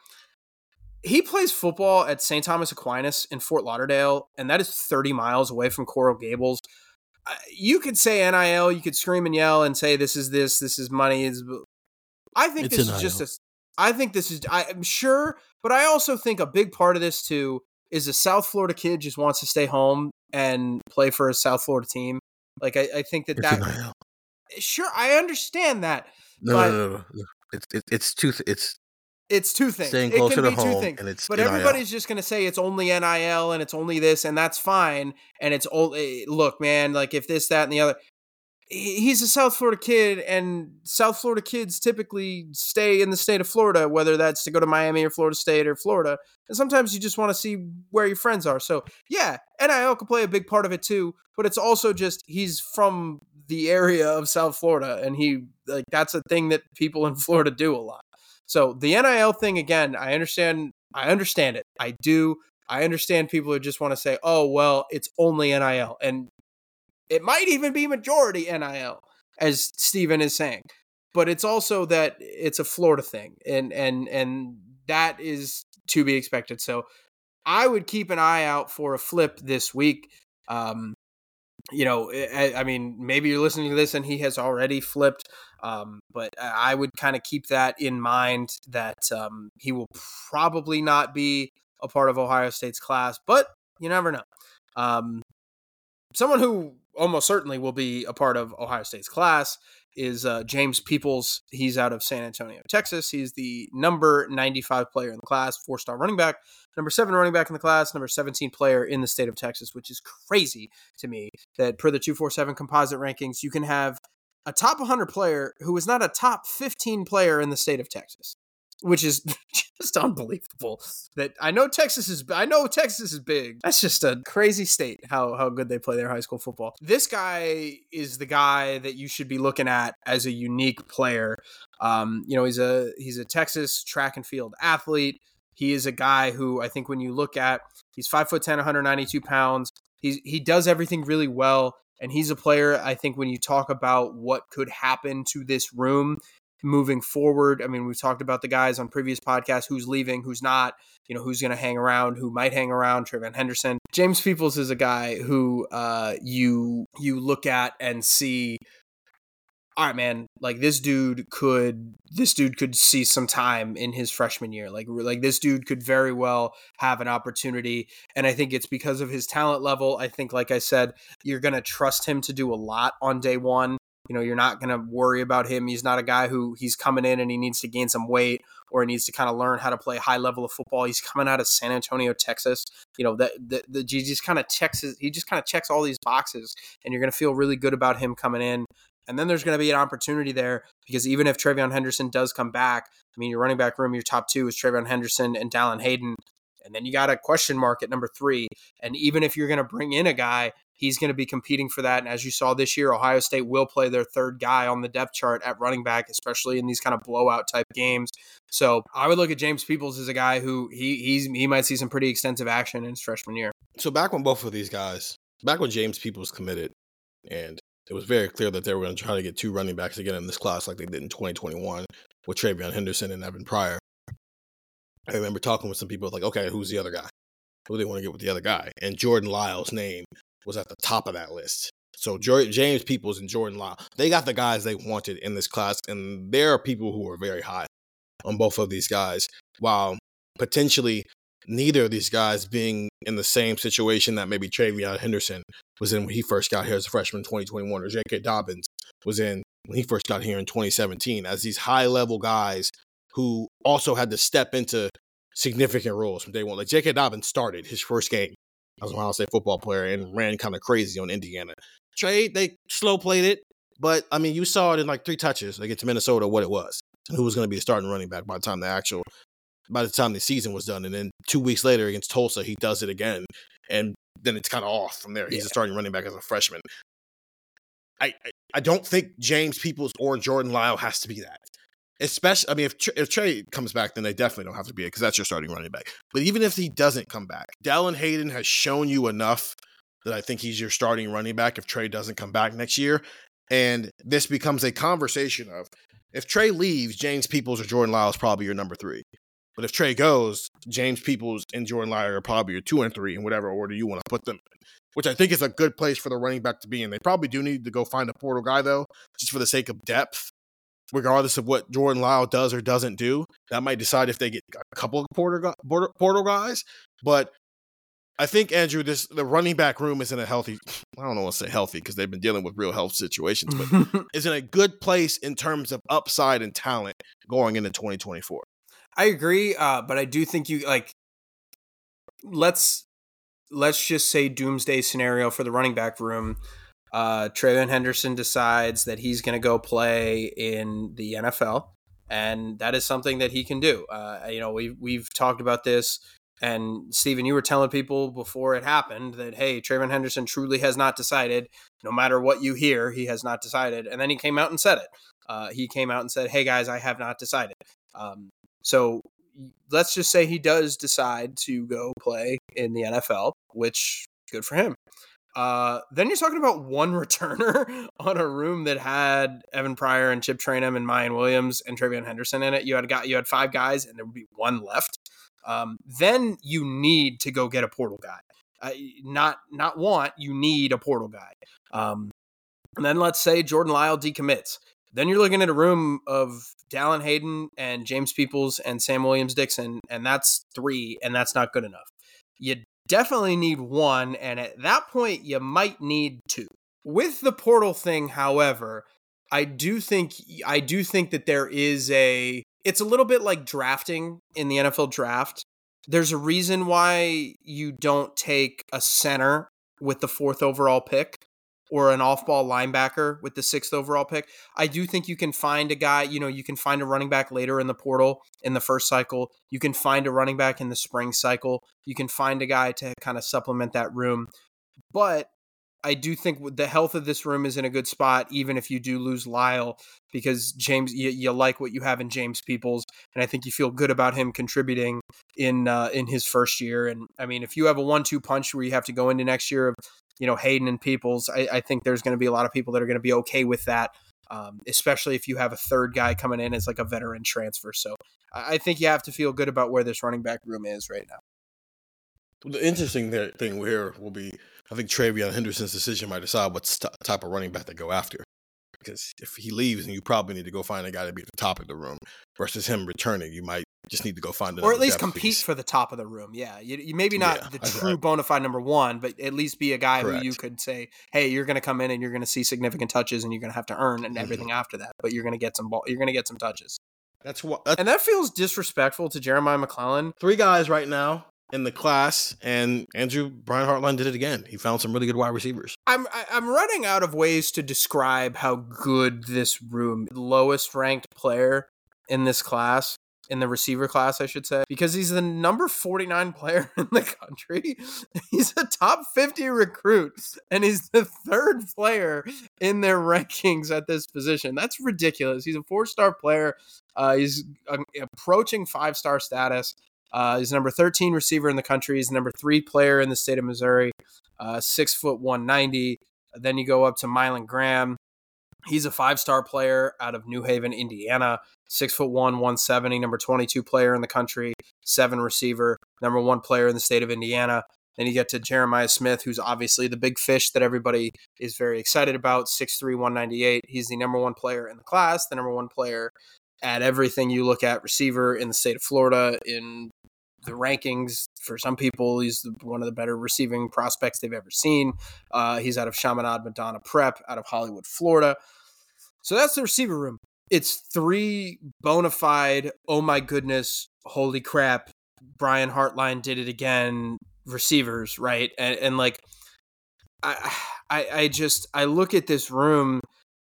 S3: He plays football at St. Thomas Aquinas in Fort Lauderdale, and that is 30 miles away from Coral Gables. You could say NIL, you could scream and yell and say this is this, this is money. Is I think it's this NIL. is just a I think this is, I'm sure, but I also think a big part of this too is a South Florida kid just wants to stay home and play for a South Florida team. Like, I, I think that
S2: it's
S3: that, sure, I understand that.
S2: No,
S3: but
S2: no, no, no. It's, it, it's two, it's,
S3: it's two things.
S2: Staying closer to home,
S3: and
S2: it's
S3: but
S2: NIL.
S3: everybody's just going to say it's only NIL and it's only this and that's fine. And it's only eh, look, man, like if this, that, and the other he's a South Florida kid, and South Florida kids typically stay in the state of Florida, whether that's to go to Miami or Florida State or Florida. And sometimes you just want to see where your friends are. So, yeah, NIL can play a big part of it too, but it's also just he's from the area of South Florida, and he, like, that's a thing that people in (laughs) Florida do a lot. So, the NIL thing, again, I understand. I understand it. I do. I understand people who just want to say, oh, well, it's only NIL. And it might even be majority NIL, as Stephen is saying. But it's also that it's a Florida thing, and and and that is to be expected. So I would keep an eye out for a flip this week. Um, you know, I, I, mean, maybe you're listening to this and he has already flipped, um, but I would kind of keep that in mind that um, he will probably not be a part of Ohio State's class, but you never know. Someone who almost certainly will be a part of Ohio State's class is uh, James Peoples. He's out of San Antonio, Texas. He's the number 95 player in the class, four star running back, number seven running back in the class, number 17 player in the state of Texas, which is crazy to me that per the 247 composite rankings, you can have a top 100 player who is not a top 15 player in the state of Texas which is (laughs) just unbelievable. That I know Texas is I know Texas is big. That's just a crazy state how how good they play their high school football. This guy is the guy that you should be looking at as a unique player. Um, you know, he's a he's a Texas track and field athlete. He is a guy who I think when you look at, he's five foot 10, 192 pounds. He's, he does everything really well. And he's a player, I think, when you talk about what could happen to this room moving forward. I mean, we've talked about the guys on previous podcasts who's leaving, who's not, you know, who's going to hang around, who might hang around. TreVeyon Henderson, James Peoples is a guy who uh, you you look at and see. All right, man. Like this dude could, this dude could see some time in his freshman year. Like, like this dude could very well have an opportunity, and I think it's because of his talent level. I think, like I said, you're gonna trust him to do a lot on day one. You know, you're not going to worry about him. He's not a guy who he's coming in and he needs to gain some weight or he needs to kind of learn how to play high level of football. He's coming out of San Antonio, Texas. You know, that the, the, he just kind of checks his, he just kind of checks all these boxes and you're going to feel really good about him coming in. And then there's going to be an opportunity there because even if TreVeyon Henderson does come back, I mean, your running back room, your top two is TreVeyon Henderson and Dallan Hayden. And then you got a question mark at number three. And even if you're going to bring in a guy He's going to be competing for that. And as you saw this year, Ohio State will play their third guy on the depth chart at running back, especially in these kind of blowout type games. So I would look at James Peoples as a guy who he he's he might see some pretty extensive action in his freshman year.
S2: So back when both of these guys, back when James Peoples committed, and it was very clear that they were going to try to get two running backs again in this class, like they did in 2021 with TreVeyon Henderson and Evan Pryor. I remember talking with some people like, okay, who's the other guy? Who do they want to get with the other guy? And Jordan Lyles' name was at the top of that list. So James Peoples and Jordan Lyle, they got the guys they wanted in this class, and there are people who are very high on both of these guys. While potentially neither of these guys being in the same situation that maybe TreVeyon Henderson was in when he first got here as a freshman in 2021, or J.K. Dobbins was in when he first got here in 2017, as these high level guys who also had to step into significant roles from day one. Like J.K. Dobbins started his first game as an Ohio State football player and ran kind of crazy on Indiana. Trey, they slow played it, but I mean, you saw it in like three touches against Minnesota what it was and who was going to be a starting running back by the time the actual by the time the season was done. And then two weeks later against Tulsa, he does it again, and then it's kind of off from there. He's yeah. a starting running back as a freshman. I, I don't think James Peoples or Jordan Lyle has to be that. Especially, I mean, if, if Trey comes back, then they definitely don't have to be it because that's your starting running back. But even if he doesn't come back, Dallan Hayden has shown you enough that I think he's your starting running back if Trey doesn't come back next year. And this becomes a conversation of if Trey leaves, James Peoples or Jordan Lyle is probably your number three. But if Trey goes, James Peoples and Jordan Lyle are probably your two and three in whatever order you want to put them in, which I think is a good place for the running back to be in. They probably do need to go find a portal guy, though, just for the sake of depth regardless of what Jordan Lyle does or doesn't do. That might decide if they get a couple of portal, portal guys. But I think Andrew, this the running back room is in a healthy. I don't know what to say healthy because they've been dealing with real health situations, but (laughs) is in a good place in terms of upside and talent going into 2024.
S3: I agree, uh, but I do think you like. Let's let's just say doomsday scenario for the running back room uh, TreVeyon Henderson decides that he's going to go play in the NFL, and that is something that he can do. Uh, you know, we've we've talked about this, and Stephen, you were telling people before it happened that hey, TreVeyon Henderson truly has not decided. No matter what you hear, he has not decided, and then he came out and said it. Uh, he came out and said, "Hey guys, I have not decided." Um, so let's just say he does decide to go play in the NFL, which good for him. Uh, then you're talking about one (laughs) returner on a room that had Evan Pryor and Chip Trayanum and Miyan Williams and TreVeyon Henderson in it. You had got you had five guys, and there would be one left. Um, then you need to go get a portal guy. Uh, not not want you need a portal guy. Um, and then let's say Jordan Lyle decommits. Then you're looking at a room of Dallan Hayden and James Peoples and Sam Williams Dixon, and that's three, and that's not good enough. You definitely need one, and at that point, you might need two. With the portal thing, however, I do think I do think that there is a it's a little bit like drafting in the NFL draft. There's a reason why you don't take a center with the fourth overall pick or an off ball linebacker with the sixth overall pick. I do think you can find a guy, you know, you can find a running back later in the portal in the first cycle. You can find a running back in the spring cycle. You can find a guy to kind of supplement that room. But I do think the health of this room is in a good spot, even if you do lose Lyle, because James, you, you like what you have in James Peoples, and I think you feel good about him contributing in uh, in his first year. And I mean, if you have a one-two punch where you have to go into next year of you know Hayden and Peoples, I, I think there's going to be a lot of people that are going to be okay with that. Um, especially if you have a third guy coming in as like a veteran transfer. So I think you have to feel good about where this running back room is right now.
S2: The interesting thing here will be, I think TreVeyon Henderson's decision might decide what type of running back to go after. Because if he leaves, and you probably need to go find a guy to be at the top of the room. Versus him returning, you might just need to go find it,
S3: or at least compete piece. for the top of the room. Yeah, you, you maybe not yeah, the true bona fide number one, but at least be a guy Correct. who you could say, "Hey, you're going to come in and you're going to see significant touches, and you're going to have to earn and mm-hmm. everything mm-hmm. after that, but you're going to get some ball. You're going to get some touches."
S2: That's what,
S3: and that feels disrespectful to Jeremiah McClellan.
S2: Three guys right now in the class, and Andrew Brian Hartline did it again. He found some really good wide receivers.
S3: I'm I'm running out of ways to describe how good this room. Lowest ranked player in this class in the receiver class, I should say, because he's the number 49 player (laughs) in the country. (laughs) He's a top 50 recruit, and he's the third player in their rankings at this position. That's ridiculous. He's a four star player. Uh, he's uh, approaching five star status. Uh, he's number 13 receiver in the country. He's number three player in the state of Missouri, uh, six foot 190. Then you go up to Mylan Graham. He's a five star player out of New Haven, Indiana. Six foot one, 170, number 22 player in the country, seven receiver, number one player in the state of Indiana. Then you get to Jeremiah Smith, who's obviously the big fish that everybody is very excited about. 6'3, 198. He's the number one player in the class, the number one player at everything you look at receiver in the state of Florida in the rankings. For some people, he's one of the better receiving prospects they've ever seen. Uh, he's out of Chaminade Madonna Prep, out of Hollywood, Florida. So that's the receiver room. It's three bona fide, oh my goodness, holy crap, Brian Hartline did it again receivers, right? And, and like, I, I, I just, I look at this room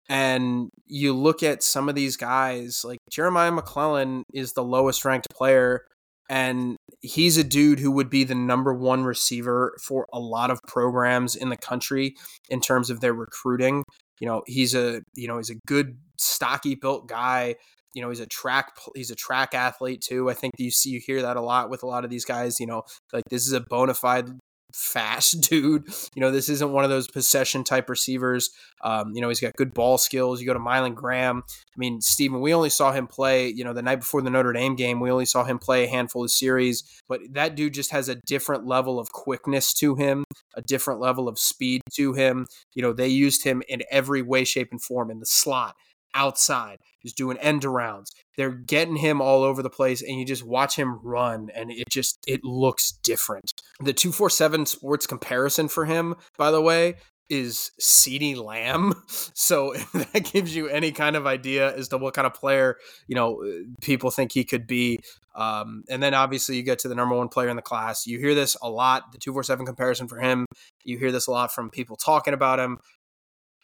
S3: and you look at some of these guys, like Jeremiah McClellan is the lowest ranked player and he's a dude who would be the number one receiver for a lot of programs in the country in terms of their recruiting. You know, he's a you know he's a good stocky built guy. You know, he's a track he's a track athlete too. I think you see you hear that a lot with a lot of these guys. You know, like this is a bona fide fast (laughs) dude. You know, this isn't one of those possession type receivers. Um, you know, he's got good ball skills. You go to Mylan Graham. I mean, Stephen, we only saw him play, you know, the night before the Notre Dame game, we only saw him play a handful of series, but that dude just has a different level of quickness to him, a different level of speed to him. You know, they used him in every way, shape, and form in the slot outside. He's doing end arounds. They're getting him all over the place, and you just watch him run, and it just it looks different. The two four seven sports comparison for him, by the way, is CeeDee Lamb. (laughs) So if (laughs) that gives you any kind of idea as to what kind of player you know people think he could be, um, and then obviously you get to the number one player in the class. You hear this a lot. The two four seven comparison for him. You hear this a lot from people talking about him.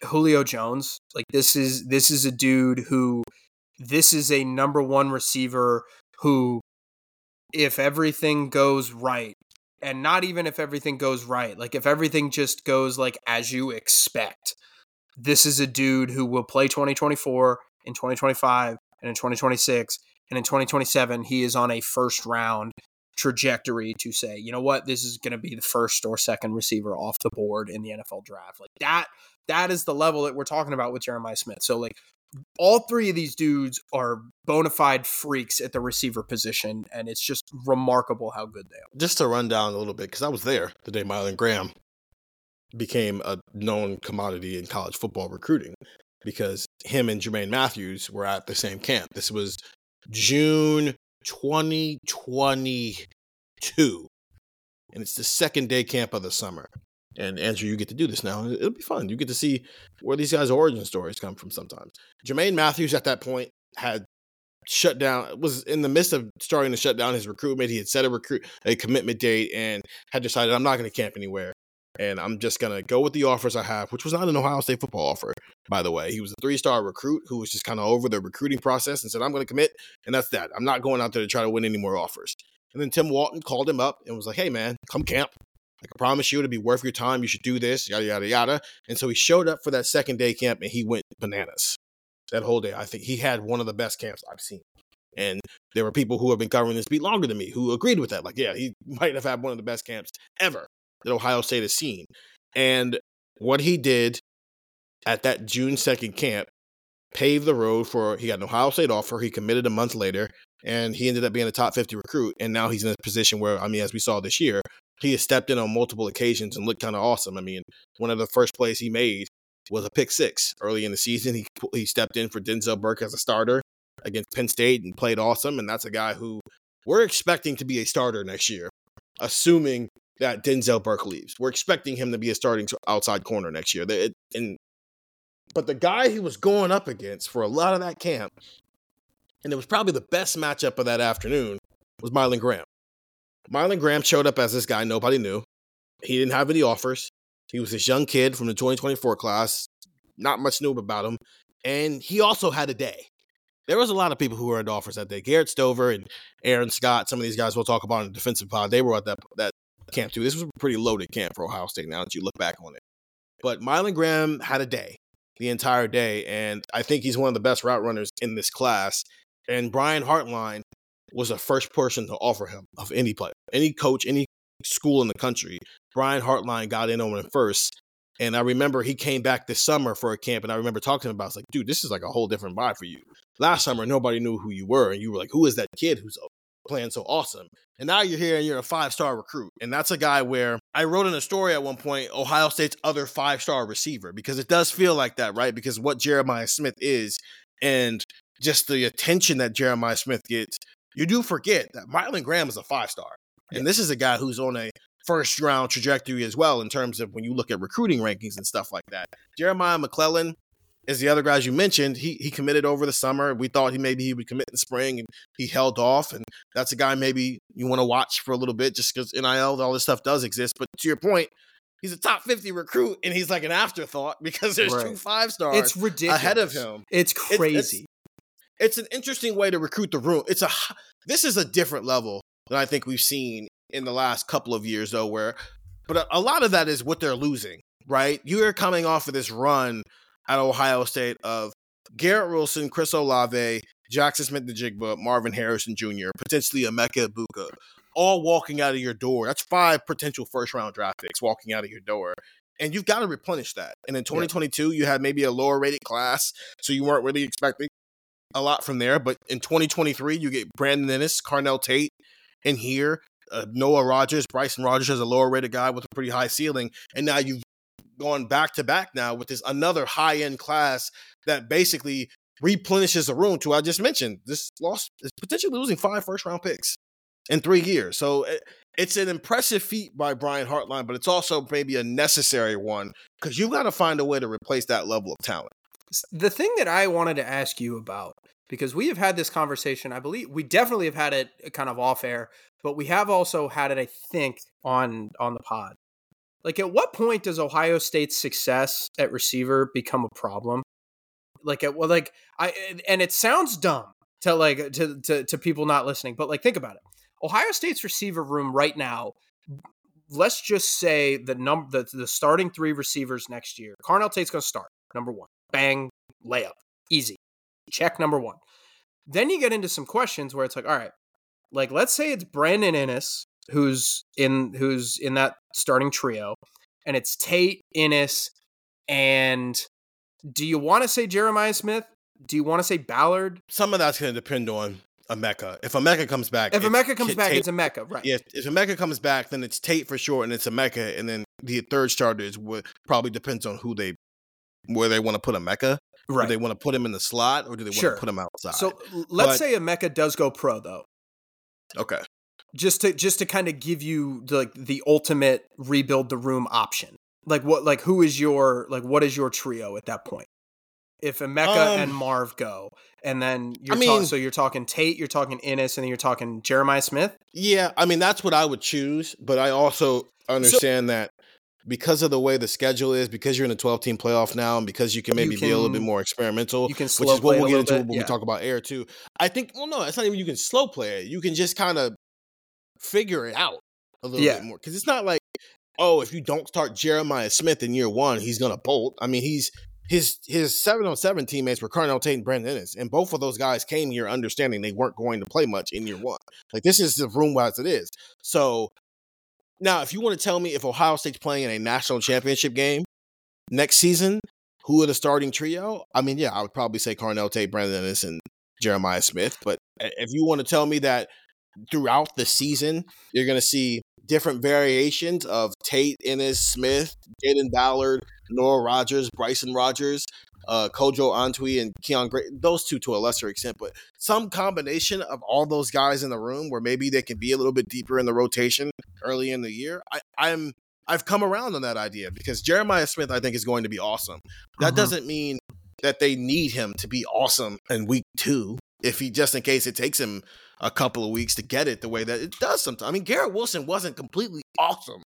S3: Julio Jones. Like this is this is a dude who this is a number one receiver who if everything goes right and not even if everything goes right, like if everything just goes like as you expect, this is a dude who will play 2024 in 2025 and in 2026 and in 2027 he is on a first round trajectory to say, you know what, this is going to be the first or second receiver off the board in the NFL draft. Like that that is the level that we're talking about with Jeremiah Smith. So like all three of these dudes are bona fide freaks at the receiver position, and it's just remarkable how good they are.
S2: Just to run down a little bit, because I was there the day Mylan Graham became a known commodity in college football recruiting, because him and Jermaine Mathews were at the same camp. This was June 2022, and it's the second day camp of the summer. And Andrew, you get to do this now. It'll be fun. You get to see where these guys' origin stories come from sometimes. Jermaine Mathews at that point had shut down was in the midst of starting to shut down his recruitment. He had set a recruit a commitment date and had decided I'm not going to camp anywhere. And I'm just gonna go with the offers I have, which was not an Ohio State football offer, by the way. He was a three-star recruit who was just kind of over the recruiting process and said, I'm gonna commit, and that's that. I'm not going out there to try to win any more offers. And then Tim Walton called him up and was like, Hey man, come camp I promise you, it'll be worth your time. You should do this, yada, yada, yada. And so he showed up for that second day camp and he went bananas that whole day. I think he had one of the best camps I've seen. And there were people who have been covering this beat longer than me who agreed with that. Like, yeah, he (laughs) might have had one of the best camps ever that Ohio State has seen. And what he did at that June 2nd camp paved the road for he got an Ohio State offer. He committed a month later, and he ended up being a top 50 recruit. And now he's in a position where, I mean, as we saw this year, he has stepped in on multiple occasions and looked kind of awesome. I mean, one of the first plays he made was a pick six early in the season. He he stepped in for Denzel Burke as a starter against Penn State and played awesome. And that's a guy who we're expecting to be a starter next year, assuming that Denzel Burke leaves. We're expecting him to be a starting outside corner next year. And but the guy he was going up against for a lot of that camp, and it was probably the best matchup of that afternoon, was Mylan Graham. Mylan Graham showed up as this guy nobody knew. He didn't have any offers. He was this young kid from the 2024 class. Not much knew about him. And he also had a day. There was a lot of people who earned offers that day. Garrett Stover and Aaron Scott, some of these guys we'll talk about in the defensive pod, they were at that, that camp too. This was a pretty loaded camp for Ohio State now that you look back on it. But Mylan Graham had a day the entire day. And I think he's one of the best route runners in this class. And Brian Hartline was the first person to offer him of any player, any coach, any school in the country. Brian Hartline got in on him first. And I remember he came back this summer for a camp, and I remember talking about. I was like, "Dude, this is like a whole different vibe for you." Last summer, nobody knew who you were, and you were like, "Who is that kid who's playing so awesome?" And now you're here, and you're a five star recruit, and that's a guy where I wrote in a story at one point Ohio State's other five star receiver because it does feel like that, right? Because what Jeremiah Smith is, and just the attention that Jeremiah Smith gets, you do forget that Mylan Graham is a five star, and this is a guy who's on a first round trajectory as well in terms of when you look at recruiting rankings and stuff like that. Jeremiah McClellan is the other guys you mentioned. He he committed over the summer. We thought he maybe he would commit in the spring, and he held off. And that's a guy maybe you want to watch for a little bit, just because NIL all this stuff does exist. But to your point, he's a top fifty recruit, and he's like an afterthought (laughs) because there's right. two five stars.
S3: It's ridiculous
S2: ahead of him.
S3: It's crazy.
S2: It's, it's, it's an interesting way to recruit the room. It's a this is a different level than I think we've seen in the last couple of years, though. Where, but a, a lot of that is what they're losing. Right, you are coming off of this run at Ohio State of Garrett Wilson, Chris Olave, Jaxon Smith-Njigba, Marvin Harrison Jr., potentially Emeka Egbuka, all walking out of your door. That's five potential first round draft picks walking out of your door. And you've got to replenish that. And in 2022, yeah. you had maybe a lower rated class, so you weren't really expecting a lot from there. But in 2023, you get Brandon Inniss, Carnell Tate in here, uh, Noah Rogers, Bryson Rodgers is a lower rated guy with a pretty high ceiling. And now you've gone back to back now with this another high end class that basically replenishes the room to I just mentioned. This loss is potentially losing five first round picks in three years. So it, it's an impressive feat by Brian Hartline, but it's also maybe a necessary one because you've got to find a way to replace that level of talent.
S3: The thing that I wanted to ask you about, because we have had this conversation, I believe we definitely have had it uh, kind of off air, but we have also had it, I think, on on the pod. Like, at what point does Ohio State's success at receiver become a problem? Like, at well, like I and it sounds dumb to like to to to people not listening, but like think about it. Ohio State's receiver room right now. Let's just say the number the, the starting three receivers next year. Carnell Tate's going to start number one. Bang, layup, easy. Check number one. Then you get into some questions where it's like, all right, like let's say it's Brandon Inniss who's in who's in that starting trio, and it's Tate, Inniss, and do you want to say Jeremiah Smith? Do you want to say Ballard?
S2: Some of that's going to depend on Emeka. If Emeka comes back,
S3: if Emeka comes back, Tate, it's Emeka, right?
S2: Yeah, if Emeka comes back, then it's Tate for sure, and it's Emeka, and then the third starter is what probably depends on who they where they want to put Emeka. Right. Do they want to put him in the slot, or do they want sure. to put him outside?
S3: So let's but, say Emeka does go pro, though.
S2: Okay
S3: just to just to kind of give you the, like the ultimate rebuild the room option. Like what like who is your like what is your trio at that point? If Emeka um, and Marv go, and then you're I mean, talking, so you're talking Tate, you're talking Inniss, and then you're talking Jeremiah Smith.
S2: Yeah, I mean that's what I would choose, but I also understand so, that because of the way the schedule is, because you're in a 12 team playoff now, and because you can maybe you can, be a little bit more experimental,
S3: you can
S2: which is what we'll get into
S3: bit,
S2: when
S3: yeah.
S2: we talk about air too. I think, well, no, it's not even you can slow play it. You can just kind of figure it out a little yeah. bit more because it's not like oh, if you don't start Jeremiah Smith in year one, he's gonna bolt. I mean, he's his his seven on seven teammates were Carnell Tate and Brandon Inniss, and both of those guys came here understanding they weren't going to play much in year one. Like this is the room as it is. So now, if you want to tell me if Ohio State's playing in a national championship game next season, who are the starting trio? I mean, yeah, I would probably say Carnell Tate, Brandon Inniss, and Jeremiah Smith. But if you want to tell me that throughout the season, you're going to see different variations of Tate, Inniss, Smith, Jayden Ballard, Noah Rogers, Bryson Rodgers, uh, Kojo Antwi, and Kyion Grayes. Those two to a lesser extent, but some combination of all those guys in the room where maybe they can be a little bit deeper in the rotation early in the year. I, I'm I've come around on that idea because Jeremiah Smith, I think, is going to be awesome. That uh-huh. doesn't mean that they need him to be awesome in week two. If he just in case it takes him a couple of weeks to get it the way that it does sometimes. I mean, Garrett Wilson wasn't completely awesome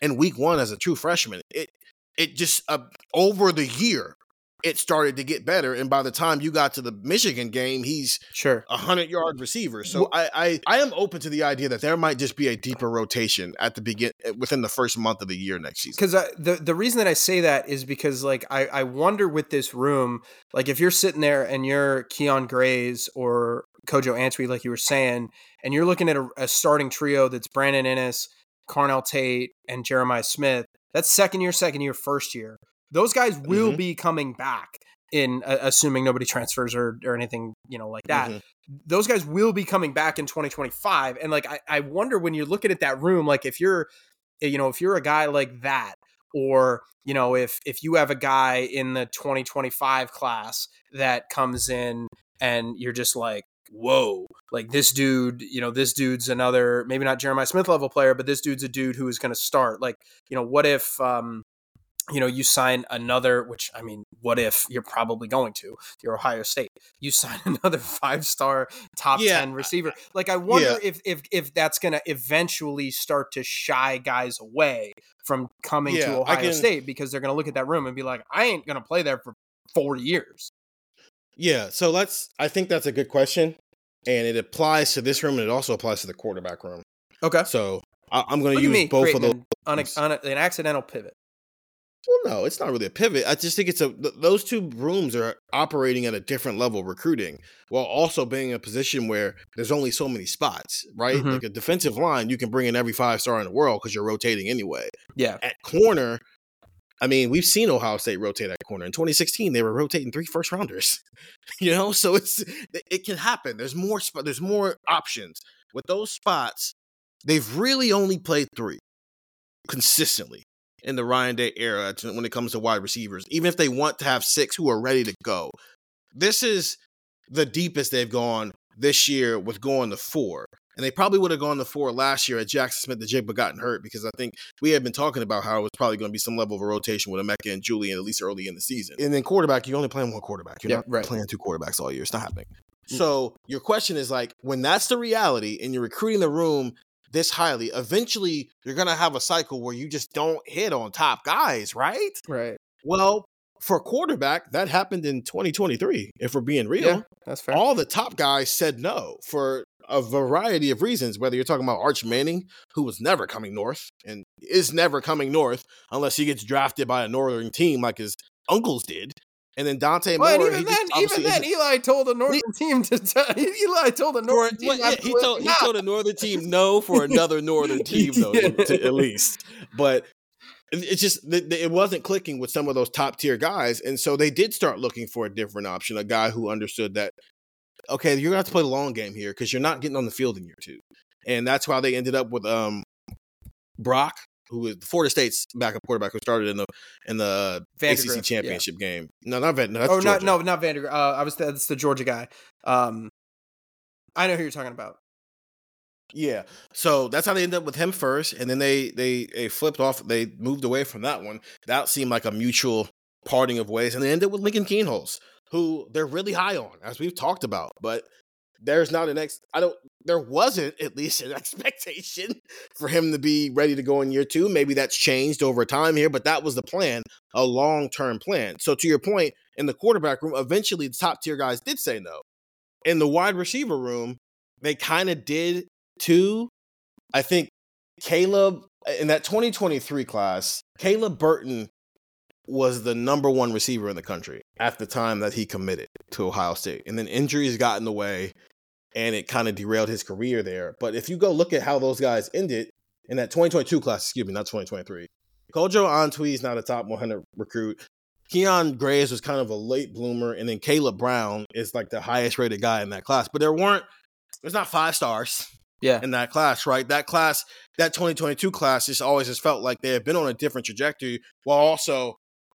S2: in week one as a true freshman. It it just uh, over the year it started to get better. And by the time you got to the Michigan game, he's
S3: sure
S2: a hundred yard receiver. So I, I I am open to the idea that there might just be a deeper rotation at the begin within the first month of the year next season.
S3: Because the the reason that I say that is because like I I wonder with this room, like if you're sitting there and you're Kyion Grayes or Kojo Antwi, like you were saying, and you're looking at a, a starting trio that's Brandon Inniss, Carnell Tate, and Jeremiah Smith. That's second year, second year, first year. Those guys will mm-hmm. be coming back in uh, assuming nobody transfers or, or anything, you know, like that. Mm-hmm. Those guys will be coming back in 2025. And like, I, I wonder when you're looking at that room, like if you're, eh, you know, if you're a guy like that, or, you know, if, if you have a guy in the 2025 class that comes in and you're just like, whoa, like this dude, you know, this dude's another, maybe not Jeremiah Smith level player, but this dude's a dude who is going to start. Like, you know, what if, um, you know, you sign another, which I mean, what if you're probably going to, you're Ohio State, you (laughs) sign another five star top yeah. 10 receiver. Like, I wonder yeah. if, if, if that's going to eventually start to shy guys away from coming yeah, to Ohio can, State because they're going to look at that room and be like, I ain't going to play there for four years.
S2: Yeah. So let's, I think that's a good question. And it applies to this room and it also applies to the quarterback room.
S3: Okay.
S2: So I, am going to use both of those.
S3: On, a, on a, an accidental pivot.
S2: Well, no, it's not really a pivot. I just think it's a th- those two rooms are operating at a different level recruiting, while also being in a position where there's only so many spots, right? Mm-hmm. Like a defensive line, you can bring in every five star in the world because you're rotating anyway.
S3: Yeah.
S2: At corner, I mean, we've seen Ohio State rotate at corner. In 2016, they were rotating three first rounders. (laughs) you know, so it's it can happen. There's more sp- there's more options with those spots. They've really only played three consistently in the Ryan Day era when it comes to wide receivers, even if they want to have six who are ready to go. This is the deepest they've gone this year with going to four. And they probably would have gone to four last year at Jaxon Smith-Njigba, but gotten hurt because I think we had been talking about how it was probably going to be some level of a rotation with Emeka and Julian at least early in the season. And then quarterback, you're only playing one quarterback. You're yeah, not right. playing two quarterbacks all year. It's not happening. So your question is like, when that's the reality and you're recruiting the room this highly, eventually you're gonna have a cycle where you just don't hit on top guys, right?
S3: Right.
S2: Well, for quarterback, that happened in 2023. If we're being real,
S3: yeah, that's fair.
S2: All the top guys said no for a variety of reasons. Whether you're talking about Arch Manning, who was never coming north and is never coming north unless he gets drafted by a northern team like his uncles did, and then Dante well, Moore.
S3: even then, even then, Eli told the northern he, team to. T- (laughs) Eli told the northern team.
S2: yeah, he told he told the northern team (laughs) no for another northern (laughs) team though, yeah. to, at least. But it's just it wasn't clicking with some of those top tier guys, and so they did start looking for a different option, a guy who understood that. Okay, you're gonna have to play the long game here because you're not getting on the field in year two, and that's why they ended up with um Brock who is the Florida State's backup quarterback who started in the in the ACC championship yeah. game. No, not Van. No, oh,
S3: Georgia. not no, not Vandagriff. Uh, I was that's the Georgia guy. Um, I know who you're talking about.
S2: Yeah, so that's how they ended up with him first, and then they they they flipped off. They moved away from that one. That seemed like a mutual parting of ways, and they ended with Lincoln Kienholz, who they're really high on, as we've talked about. But there's not an ex. I don't. There wasn't at least an (laughs) expectation for him to be ready to go in year two. Maybe that's changed over time here, but that was the plan, a long term plan. So to your point, in the quarterback room, eventually the top tier guys did say no. In the wide receiver room, they kind of did too. I think Caleb in that 2023 class, Caleb Burton was the number one receiver in the country at the time that he committed to Ohio State. And then injuries got in the way and it kind of derailed his career there. But if you go look at how those guys ended in that 2022 class, excuse me, not 2023, Kojo Antwi is not a top 100 recruit. Kyion Grayes was kind of a late bloomer, and then Caleb Burton is like the highest rated guy in that class. But there weren't, there's not five stars
S3: Yeah.
S2: in that class, right? That class, that 2022 class, just always has felt like they have been on a different trajectory, while also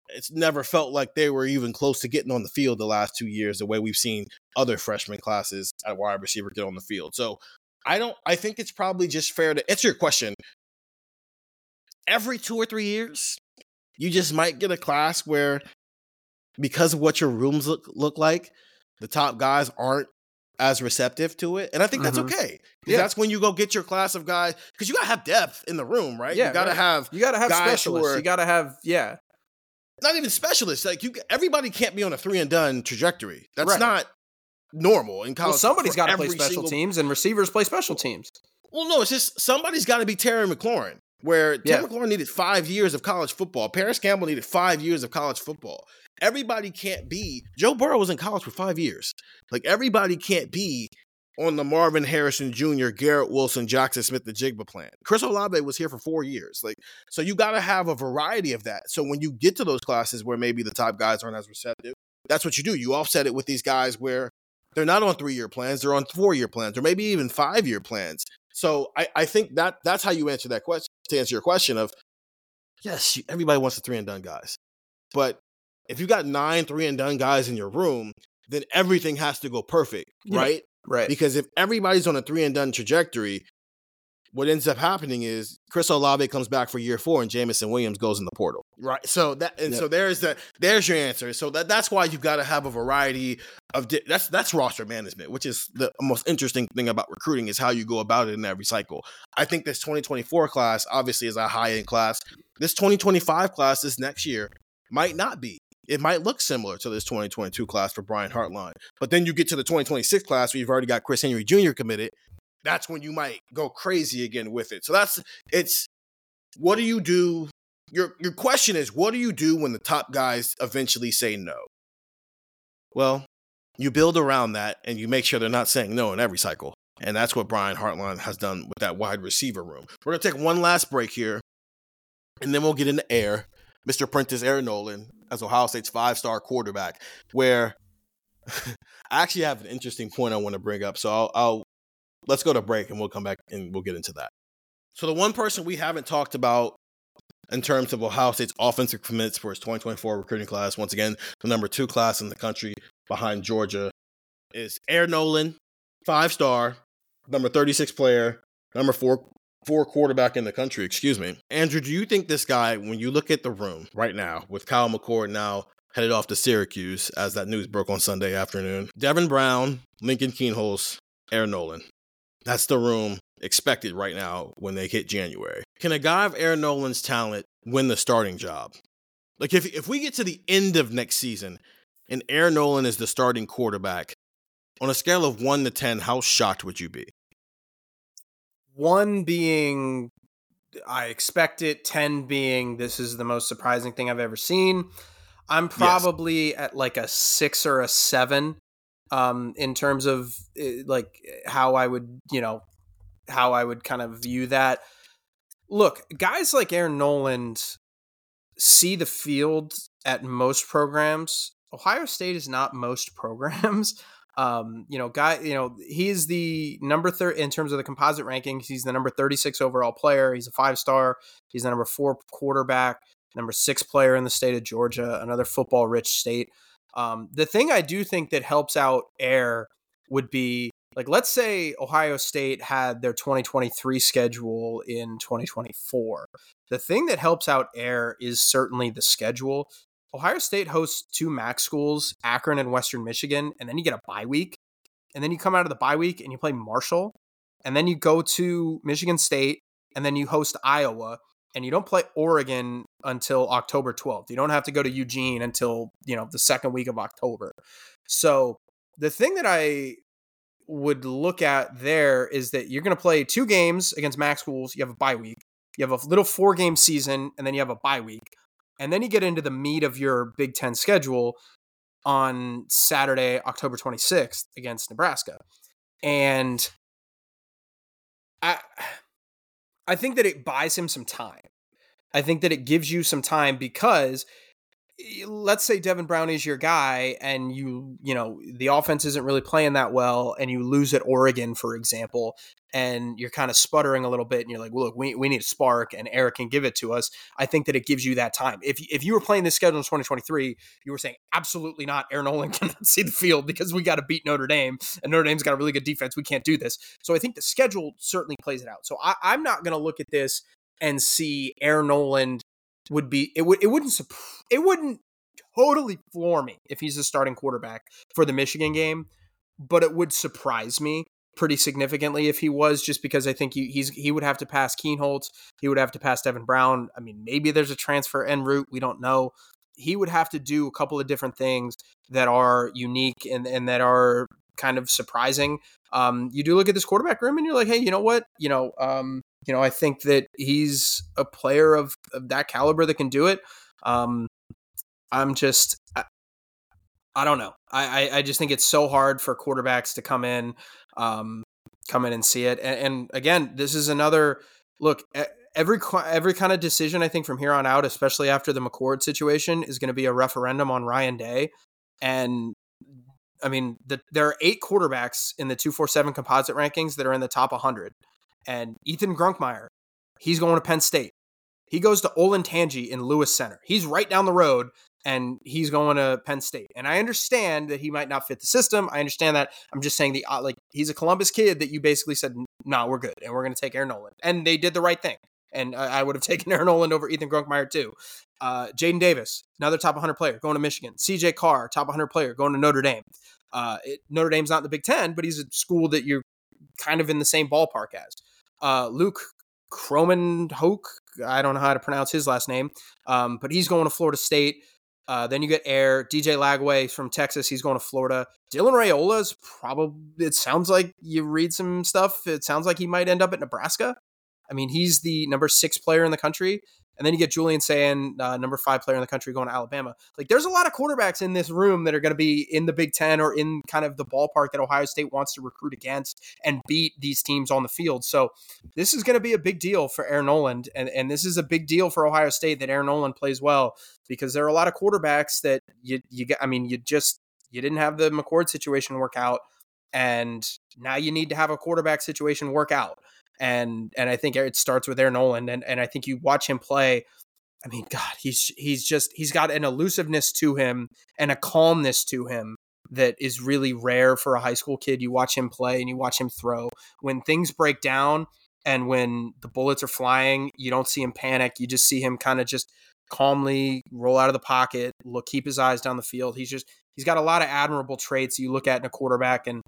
S2: it's never felt like they were even close to getting on the field the last two years, the way we've seen other freshman classes at wide receiver get on the field. So I don't, I think it's probably just fair to answer your question. Every two or three years, you just might get a class where, because of what your rooms look look like, the top guys aren't as receptive to it, and I think that's
S3: Mhm.
S2: okay.
S3: Yeah.
S2: That's when you go get your class of guys because you gotta have depth in the room, right?
S3: Yeah,
S2: you gotta
S3: right.
S2: have
S3: You got to have specialists.
S2: are-
S3: you got to have yeah.
S2: Not even specialists. Like you, everybody can't be on a three and done trajectory. That's
S3: Right.
S2: not normal in college.
S3: Well, somebody's got to play special
S2: single-
S3: teams, and receivers play special teams.
S2: Well, no, it's just somebody's got to be Terry McLaurin. Where
S3: Yeah.
S2: Terry McLaurin needed five years of college football. Parris Campbell needed five years of college football. Everybody can't be. Joe Burrow was in college for five years. Like everybody can't be on the Marvin Harrison Jr., Garrett Wilson, Jaxon Smith, the Jigba plan. Chris Olave was here for four years. Like, so you got to have a variety of that. So when you get to those classes where maybe the top guys aren't as receptive, that's what you do. You offset it with these guys where they're not on three year plans, they're on four year plans, or maybe even five year plans. So I, I think that that's how you answer that question. To answer your question of, yes, everybody wants the three and done guys, but if you got nine three and done guys in your room, then everything has to go perfect,
S3: Yeah.
S2: right?
S3: Right.
S2: Because if everybody's on a three and done trajectory, what ends up happening is Chris Olave comes back for year four and Jameson Williams goes in the portal. Right. So that and so there's that there's your answer. So that that's why you've got to have a variety of di- that's that's roster management, which is the most interesting thing about recruiting is how you go about it in every cycle. I think this 2024 class obviously is a high end class. This 2025 class this next year might not be. It might look similar to this 2022 class for Brian Hartline. But then you get to the 2026 class where you've already got Chris Henry Jr. committed. That's when you might go crazy again with it. So that's it's what do you do? Your your question is what do you do when the top guys eventually say no? Well, you build around that and you make sure they're not saying no in every cycle. And that's what Brian Hartline has done with that wide receiver room. We're gonna take one last break here, and then we'll get into air. Mr. Prentice Air Noland as Ohio State's five-star quarterback, where (laughs) I actually have an interesting point I want to bring up. So I'll, I'll let's go to break and we'll come back and we'll get into that. So the one person we haven't talked about in terms of Ohio State's offensive commits for its 2024 recruiting class, once again, the number two class in the country behind Georgia, is Air Noland, five star, number 36 player, number four four quarterback in the country, excuse me. Andrew, do you think this guy, when you look at the room right now, with Kyle McCord now headed off to Syracuse as that news broke on Sunday afternoon, Devin Brown, Lincoln Kienholz, Air Noland. That's the room expected right now when they hit January. Can a guy of Air Noland's talent win the starting job? Like if if we get to the end of next season and Air Noland is the starting quarterback, on a scale of one to ten, how shocked would you be?
S3: One being I expect it, 10 being this is the most surprising thing I've ever seen. I'm probably at like a 6 or a 7 um in terms of eh, like how I would, you know, how I would kind of view that. Look, guys like Air Noland see the field at most programs. Ohio State is not most (laughs) programs. Um, you know, guy, you know, he is the number third in terms of the composite rankings. He's the number 36 overall player. He's a five star. He's the number four quarterback, number six player in the state of Georgia, another football rich state. Um, the thing I do think that helps out Air would be like, let's say Ohio State had their 2023 schedule in 2024. The thing that helps out Air is certainly the schedule. Ohio State hosts two MAC schools, Akron and Western Michigan, and then you get a bye week. And then you come out of the bye week and you play Marshall. And then you go to Michigan State and then you host Iowa and you don't play Oregon until October 12th. You don't have to go to Eugene until, you know, the second week of October. So the thing that I would look at there is that you're going to play two games against MAC schools. You have a bye week. You have a little four game season, and then you have a bye week, and then you get into the meat of your Big Ten schedule on Saturday, October 26th against Nebraska, and I I think that it buys him some time. I think that it gives you some time because let's say Devin Brown is your guy and you, you know, the offense isn't really playing that well and you lose at Oregon, for example, and you're kind of sputtering a little bit and you're like, well, look, we, we need a spark and Eric can give it to us. I think that it gives you that time. If, if you were playing this schedule in 2023, you were saying, absolutely not. Air Noland (laughs) cannot see the field because we got to beat Notre Dame and Notre Dame's got a really good defense. We can't do this. So I think the schedule certainly plays it out. So I, I'm not going to look at this and see Air Noland would be it would it wouldn't it wouldn't totally floor me if he's the starting quarterback for the Michigan game, but it would surprise me pretty significantly if he was, just because I think he, he's he would have to pass Kienholz, he would have to pass Devin Brown. I mean, maybe there's a transfer en route, we don't know. He would have to do a couple of different things that are unique and and that are kind of surprising. Um, you do look at this quarterback room and you're like, hey, you know what? You know, um, you know, I think that he's a player of, of that caliber that can do it. Um, I'm just, I, I don't know. I, I, I, just think it's so hard for quarterbacks to come in, um, come in and see it. And, and again, this is another look. Every every kind of decision I think from here on out, especially after the McCord situation, is going to be a referendum on Ryan Day. And I mean, the, there are eight quarterbacks in the two four seven composite rankings that are in the top 100 and Ethan Grunkemeyer, he's going to Penn State. He goes to Olin Olentangy in Lewis Center. He's right down the road and he's going to Penn State. And I understand that he might not fit the system. I understand that. I'm just saying the uh, like he's a Columbus kid that you basically said, "No, nah, we're good, and we're going to take Air Noland." And they did the right thing. And I would have (laughs) taken Air Noland over Ethan Grunkemeyer too. Uh, Jadyn Davis, another top 100 player, going to Michigan. CJ Carr, top 100 player, going to Notre Dame. Uh, it, Notre Dame's not in the Big Ten, but he's a school that you're kind of in the same ballpark as uh, Luke Hoke. I don't know how to pronounce his last name, um, but he's going to Florida State. Uh, then you get Air DJ Lagway from Texas. He's going to Florida. Dylan Raiola is probably. It sounds like you read some stuff. It sounds like he might end up at Nebraska. I mean, he's the number six player in the country. And then you get Julian Sayin, uh, number five player in the country, going to Alabama. Like, there's a lot of quarterbacks in this room that are going to be in the Big Ten or in kind of the ballpark that Ohio State wants to recruit against and beat these teams on the field. So, this is going to be a big deal for Air Noland. And, and this is a big deal for Ohio State that Air Noland plays well because there are a lot of quarterbacks that you, you get, I mean, you just, you didn't have the McCord situation work out. And now you need to have a quarterback situation work out and and I think it starts with Air Noland, and and I think you watch him play. I mean, God, he's he's just he's got an elusiveness to him and a calmness to him that is really rare for a high school kid. You watch him play and you watch him throw. When things break down and when the bullets are flying, you don't see him panic. You just see him kind of just calmly roll out of the pocket, look, keep his eyes down the field. He's just he's got a lot of admirable traits you look at in a quarterback, and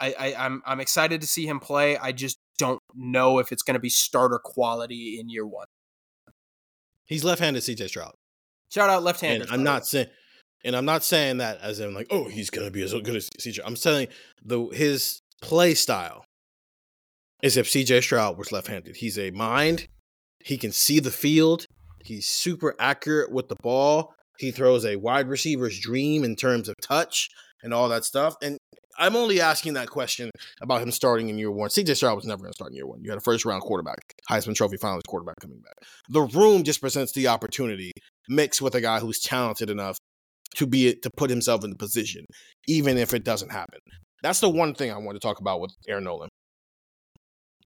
S3: I, I I'm I'm excited to see him play. I just don't know if it's going to be starter quality in year one.
S2: He's left-handed, CJ Stroud.
S3: Shout out left-handed.
S2: I'm not saying, and I'm not saying that as in like, oh, he's going to be as good as CJ. I'm saying the his play style is if CJ Stroud was left-handed. He's a mind. He can see the field. He's super accurate with the ball. He throws a wide receiver's dream in terms of touch and all that stuff. And I'm only asking that question about him starting in year one. CJ Stroud was never going to start in year one. You had a first round quarterback, Heisman Trophy finalist quarterback coming back. The room just presents the opportunity mixed with a guy who's talented enough to be to put himself in the position, even if it doesn't happen. That's the one thing I want to talk about with Air Noland.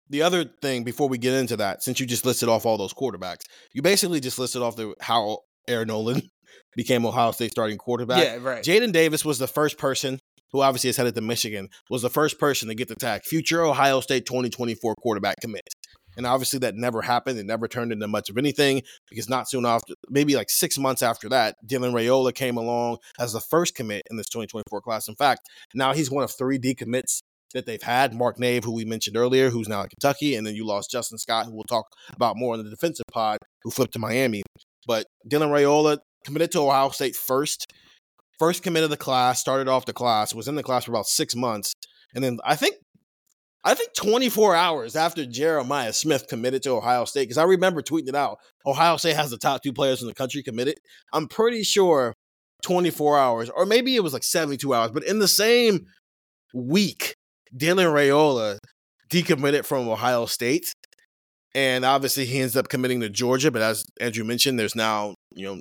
S2: The other thing before we get into that, since you just listed off all those quarterbacks, you basically just listed off the how Air Noland became Ohio State starting quarterback.
S3: Yeah, right.
S2: Jadyn Davis was the first person who obviously is headed to Michigan, was the first person to get the tag future Ohio State 2024 quarterback commit. And obviously that never happened. It never turned into much of anything because not soon after, maybe like six months after that, Dylan Raiola came along as the first commit in this 2024 class. In fact, now he's one of three decommits that they've had. Mark Nave, who we mentioned earlier, who's now at Kentucky, and then you lost Justin Scott, who we'll talk about more in the defensive pod, who flipped to Miami. But Dylan Raiola committed to Ohio State first first committed the class, started off the class, was in the class for about six months. And then I think I think 24 hours after Jeremiah Smith committed to Ohio State, because I remember tweeting it out. Ohio State has the top two players in the country committed. I'm pretty sure 24 hours, or maybe it was like 72 hours, but in the same week, Dylan Raiola decommitted from Ohio State. And obviously he ends up committing to Georgia. But as Andrew mentioned, there's now, you know,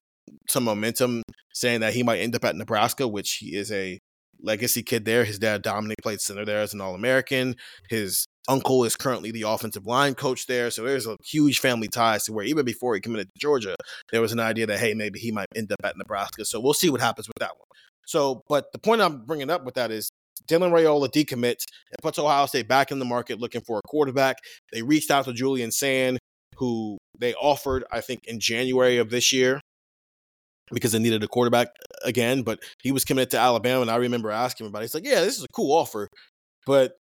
S2: some momentum saying that he might end up at Nebraska, which he is a legacy kid there. His dad, Dominic, played center there as an All American. His uncle is currently the offensive line coach there. So there's a huge family ties to where even before he committed to Georgia, there was an idea that, hey, maybe he might end up at Nebraska. So we'll see what happens with that one. So, but the point I'm bringing up with that is Dylan Raiola decommits and puts Ohio State back in the market looking for a quarterback. They reached out to Julian Sayin, who they offered, I think, in January of this year because they needed a quarterback uh, again, but he was committed to Alabama. And I remember asking him about it. He's like, Yeah, this is a cool offer, but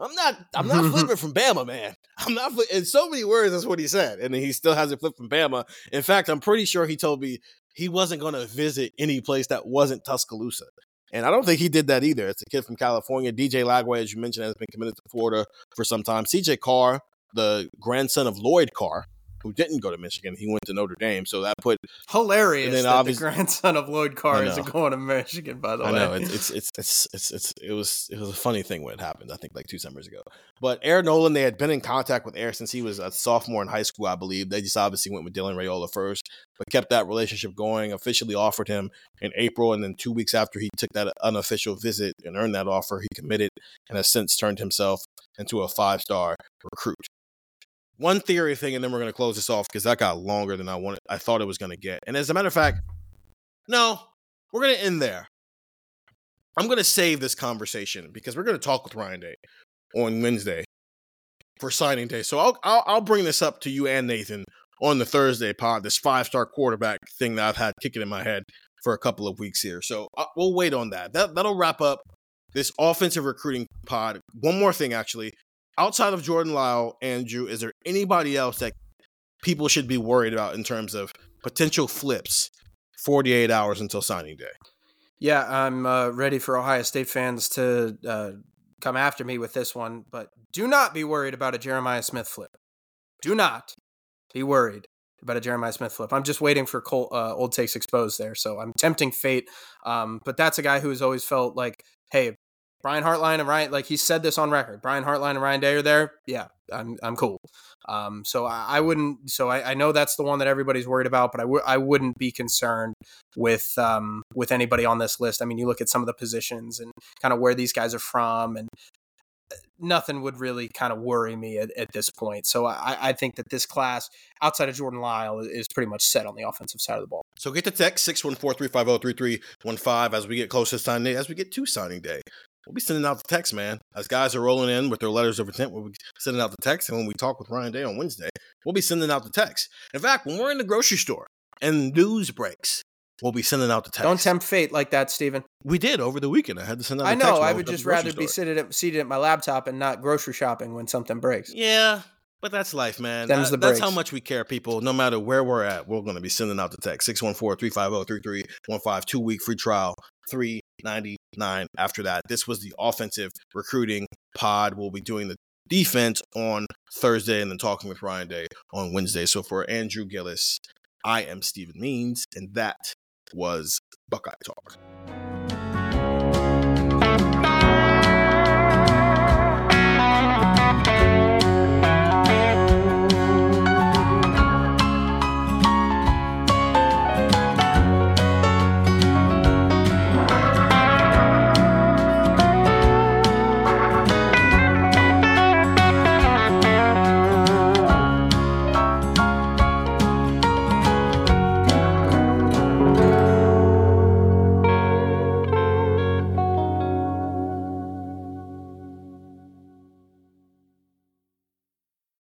S2: I'm not I'm not (laughs) flipping from Bama, man. (laughs) I'm not fli-. in so many words, that's what he said. And he still hasn't flipped from Bama. In fact, I'm pretty sure he told me he wasn't gonna visit any place that wasn't Tuscaloosa. And I don't think he did that either. It's a kid from California. DJ Lagway, as you mentioned, has been committed to Florida for some time. CJ Carr, the grandson of Lloyd Carr, who didn't go to Michigan. He went to Notre Dame, so that put
S3: hilarious. And then that the grandson of Lloyd Carr is going to Michigan. By the
S2: I
S3: way,
S2: I know it's, it's it's it's it's it was it was a funny thing when it happened. I think like two summers ago. But Air Noland, they had been in contact with Air since he was a sophomore in high school, I believe. They just obviously went with Dylan Raiola first, but kept that relationship going. Officially offered him in April, and then two weeks after he took that unofficial visit and earned that offer, he committed and has since turned himself into a five star recruit one theory thing, and then we're going to close this off because that got longer than I wanted. I thought it was going to get. And as a matter of fact, no, we're going to end there. I'm going to save this conversation because we're going to talk with Ryan Day on Wednesday for signing day. So I'll, I'll, I'll bring this up to you and Nathan on the Thursday pod. This five star quarterback thing that I've had kicking in my head for a couple of weeks here. So uh, we'll wait on that. That that'll wrap up this offensive recruiting pod. One more thing, actually outside of Jordan Lyle, Andrew, is there anybody else that people should be worried about in terms of potential flips 48 hours until signing day?
S3: Yeah, I'm uh, ready for Ohio State fans to uh, come after me with this one, but do not be worried about a Jeremiah Smith flip. Do not be worried about a Jeremiah Smith flip. I'm just waiting for uh, old takes exposed there, so I'm tempting fate. Um, but that's a guy who has always felt like, hey, Brian Hartline and Ryan, like he said this on record, Brian Hartline and Ryan Day are there. Yeah, I'm, I'm cool. Um, so I, I wouldn't, so I, I, know that's the one that everybody's worried about, but I w- I wouldn't be concerned with, um, with anybody on this list. I mean, you look at some of the positions and kind of where these guys are from and uh, nothing would really kind of worry me at, at this point. So I, I think that this class outside of Jordan Lyle is pretty much set on the offensive side of the ball.
S2: So get the text 614-350-3315 as we get close to signing day, as we get to signing day we'll be sending out the text, man. As guys are rolling in with their letters of intent, we'll be sending out the text. And when we talk with Ryan Day on Wednesday, we'll be sending out the text. In fact, when we're in the grocery store and news breaks, we'll be sending out the text.
S3: Don't tempt fate like that, Stephen.
S2: We did over the weekend. I had to send out. I
S3: know. I
S2: would
S3: just rather be seated at, seated at my laptop and not grocery shopping when something breaks.
S2: Yeah, but that's life, man. That, that's how much we care, people. No matter where we're at, we're going to be sending out the text 614 350 3315, two week free trial, three 99 after that. This was the offensive recruiting pod. We'll be doing the defense on Thursday and then talking with Ryan Day on Wednesday. So for Andrew Gillis, I am Stephen Means, and that was Buckeye Talk.